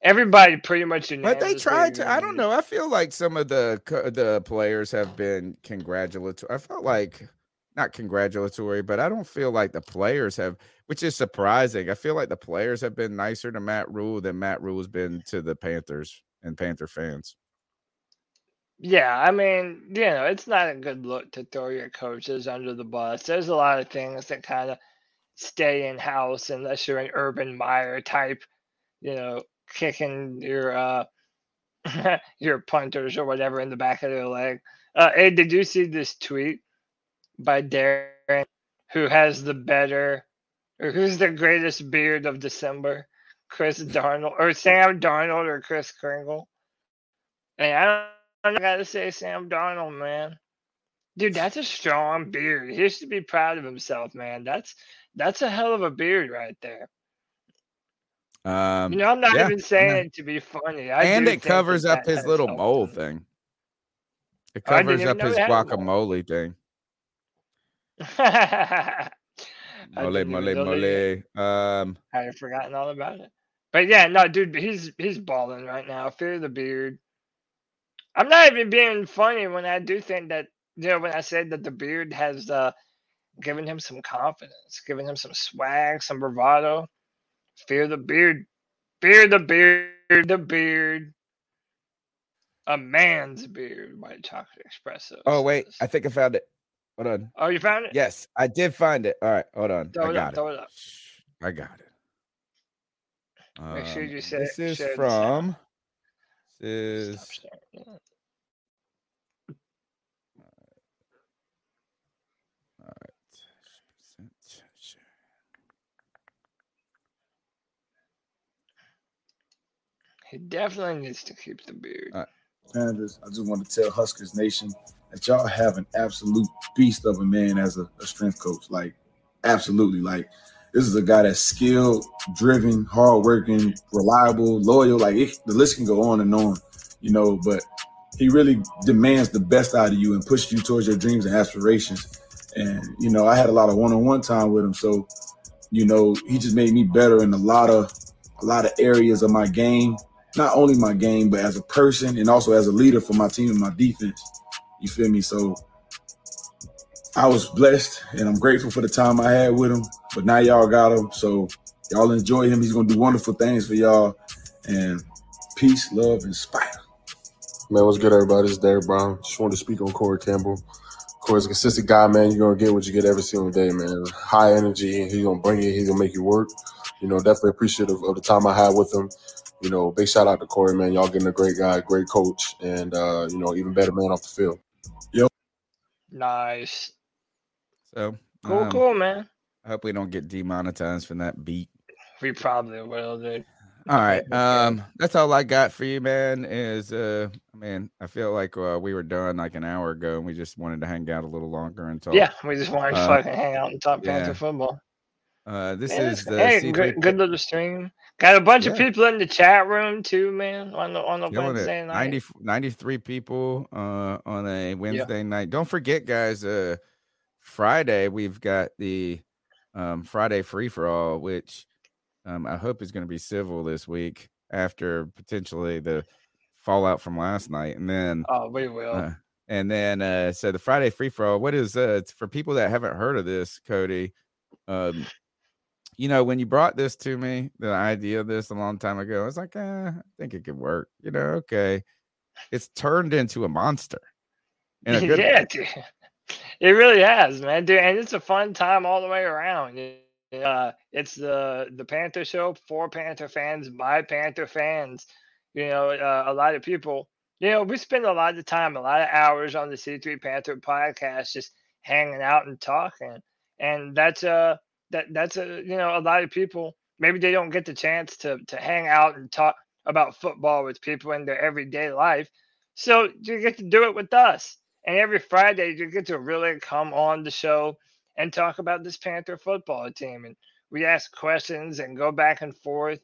everybody pretty much. But they tried to. I don't know. I feel like some of the the players have been congratulatory. I felt like not congratulatory, but I don't feel like the players have, which is surprising. I feel like the players have been nicer to Matt Rhule than Matt Rhule has been to the Panthers and Panther fans. Yeah, I mean, you know, it's not a good look to throw your coaches under the bus. There's a lot of things that kind of stay in house unless you're an Urban Meyer type, you know, kicking your uh your punters or whatever in the back of their leg. Uh, hey, did you see this tweet by Darren, who has the better, or who's the greatest beard of December? Chris Darnold or Sam Darnold or Chris Kringle? And I don't. I gotta say, Sam Darnold, man, dude, that's a strong beard. He should be proud of himself, man. That's that's a hell of a beard right there. Um, You know, I'm not yeah, even saying it to be funny. I and it covers up his little mole thing. It covers up his guacamole thing. Mole, mole, mole. Um, I had forgotten all about it. But yeah, no, dude, he's he's balling right now. Fear the beard. I'm not even being funny when I do think that you know when I said that the beard has uh given him some confidence, given him some swag, some bravado. Fear the beard. Fear the beard. The beard. A man's beard. White chocolate espresso. oh wait. I think I found it. Hold on. oh, you found it? Yes, I did find it. All right, hold on. Throw I it got up, it. it up. I got it. Make sure Um, you say- this is from. This is staring. All right. He definitely needs to keep the beard. I just, I just want to tell Huskers Nation that y'all have an absolute beast of a man as a, a strength coach. Like, absolutely. Like, this is a guy that's skilled, driven, hardworking, reliable, loyal. Like, it, the list can go on and on, you know, but he really demands the best out of you and pushes you towards your dreams and aspirations. And, you know, I had a lot of one on one time with him. So, you know, he just made me better in a lot of a lot of areas of my game not only my game, but as a person and also as a leader for my team and my defense. You feel me? So I was blessed and I'm grateful for the time I had with him. But now y'all got him. So y'all enjoy him. He's gonna do wonderful things for y'all. And peace, love, and spire. Man, what's good, everybody? It's Derrick Brown. Just wanted to speak on Corey Campbell. Corey's a consistent guy, man. You're gonna get what you get every single day, man. High energy. He's gonna bring it. He's gonna make you work. You know, definitely appreciative of the time I had with him. You know, big shout out to Corey, man. Y'all getting a great guy, great coach, and uh, you know, even better man off the field. Nice. So Cool, um, cool, man. I hope we don't get demonetized from that beat. We probably will, dude. All right. Um, that's all I got for you, man. Is uh, man, I feel like uh, we were done like an hour ago, and we just wanted to hang out a little longer and talk. Yeah, we just wanted to Uh, fucking hang out and talk yeah. Panther football. Uh, this Yeah, is the hey, C3 good, good little stream. Got a bunch of people in the chat room too, man. On the on the Wednesday it. night. 90, 93 people uh, on a Wednesday night. Don't forget, guys. Uh, Friday we've got the um, Friday free for all, which um, I hope is going to be civil this week after potentially the fallout from last night, and then Oh, we will. uh, and then uh, so the Friday free for all. What is uh, for people that haven't heard of this, Cody? Um, you know, when you brought this to me, the idea of this a long time ago, I was like, eh, I think it could work. You know, okay. It's turned into a monster. In a good yeah, dude. It really has, man, dude, and it's a fun time all the way around. Uh, it's the the Panther show for Panther fans by Panther fans. You know, uh, a lot of people. You know, we spend a lot of time, a lot of hours on the C3 Panther podcast, just hanging out and talking, and that's uh that that's a you know a lot of people maybe they don't get the chance to to hang out and talk about football with people in their everyday life. So you get to do it with us. And every Friday, you get to really come on the show and talk about this Panther football team. And we ask questions and go back and forth.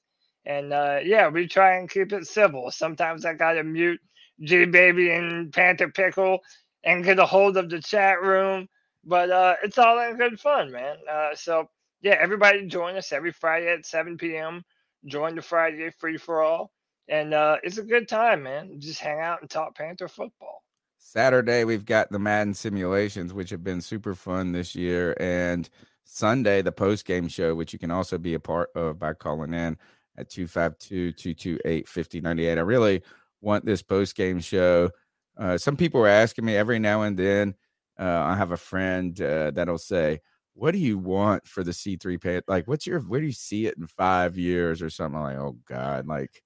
And uh, yeah, we try and keep it civil. Sometimes I got to mute G Baby and Panther Pickle and get a hold of the chat room. But uh, it's all in good fun, man. Uh, so yeah, everybody join us every Friday at 7 p.m. Join the Friday free for all. And uh, it's a good time, man. Just hang out and talk Panther football. Saturday, we've got the Madden simulations, which have been super fun this year. And Sunday, the post game show, which you can also be a part of by calling in at 252 228 5098. I really want this post game show. Uh, some people are asking me every now and then. Uh, I have a friend uh, that'll say, What do you want for the C3 pay? Like, what's your, where do you see it in five years or something? I'm like, oh God, like,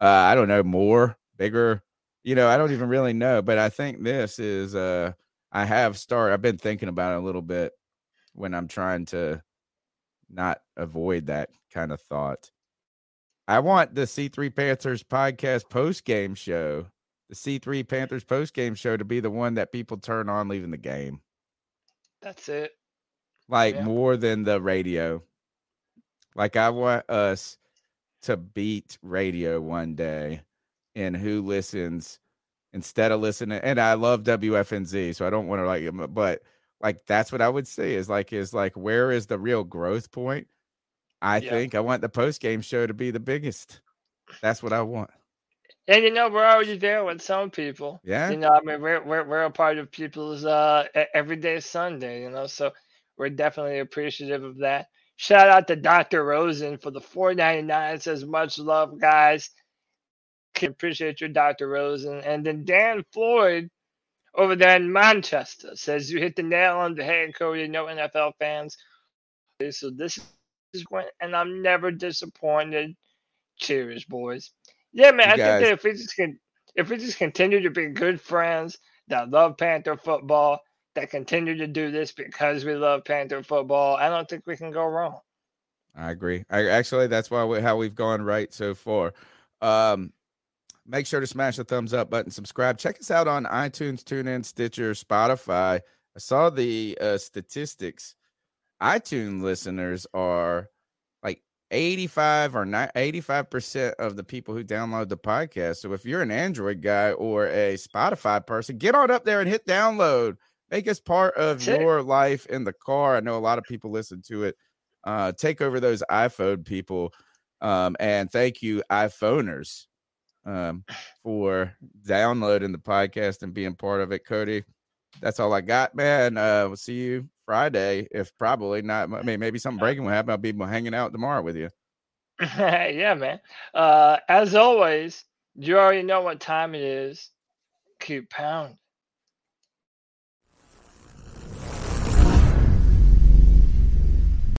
uh, I don't know, more, bigger, you know, I don't even really know, but I think this is uh I have started I've been thinking about it a little bit when I'm trying to not avoid that kind of thought. I want the C3 Panthers podcast post game show, the C3 Panthers post game show to be the one that people turn on leaving the game. That's it. Like Yeah. more than the radio. Like I want us to beat radio one day and who listens instead of listening. And I love WFNZ, so I don't want to like, but like that's what I would say is like is like where is the real growth point? I Yeah. think I want the post game show to be the biggest. That's what I want. And you know, we're already there with some people. Yeah. You know, I mean, we're we're we're a part of people's uh everyday Sunday. You know, so we're definitely appreciative of that. Shout out to Dr. Rosen for the 4.99. Says much love, guys. Can appreciate your Dr. Rosen. And then Dan Floyd over there in Manchester says you hit the nail on the head, Cody. No NFL fans. So this is when, and I'm never disappointed. Cheers, boys. Yeah, man. You I guys- think that if we just can, if we just continue to be good friends that love Panther football, that continue to do this because we love Panther football, I don't think we can go wrong. I agree. I actually that's why we, how we've gone right so far. Um, make sure to smash the thumbs up button, subscribe. Check us out on iTunes, TuneIn, Stitcher, Spotify. I saw the uh, statistics. iTunes listeners are 85 or not 85% of the people who download the podcast. So if you're an Android guy or a Spotify person, get on up there and hit download. Make us part of it. your life in the car. I know a lot of people listen to it. Uh, take over those iPhone people. Um, and thank you, iPhoners, um, for downloading the podcast and being part of it. Cody, that's all I got, man. Uh, we'll see you Friday. If probably not, I mean, maybe something breaking will happen. I'll be hanging out tomorrow with you. yeah, man. Uh, as always, you already know what time it is. Keep pounding.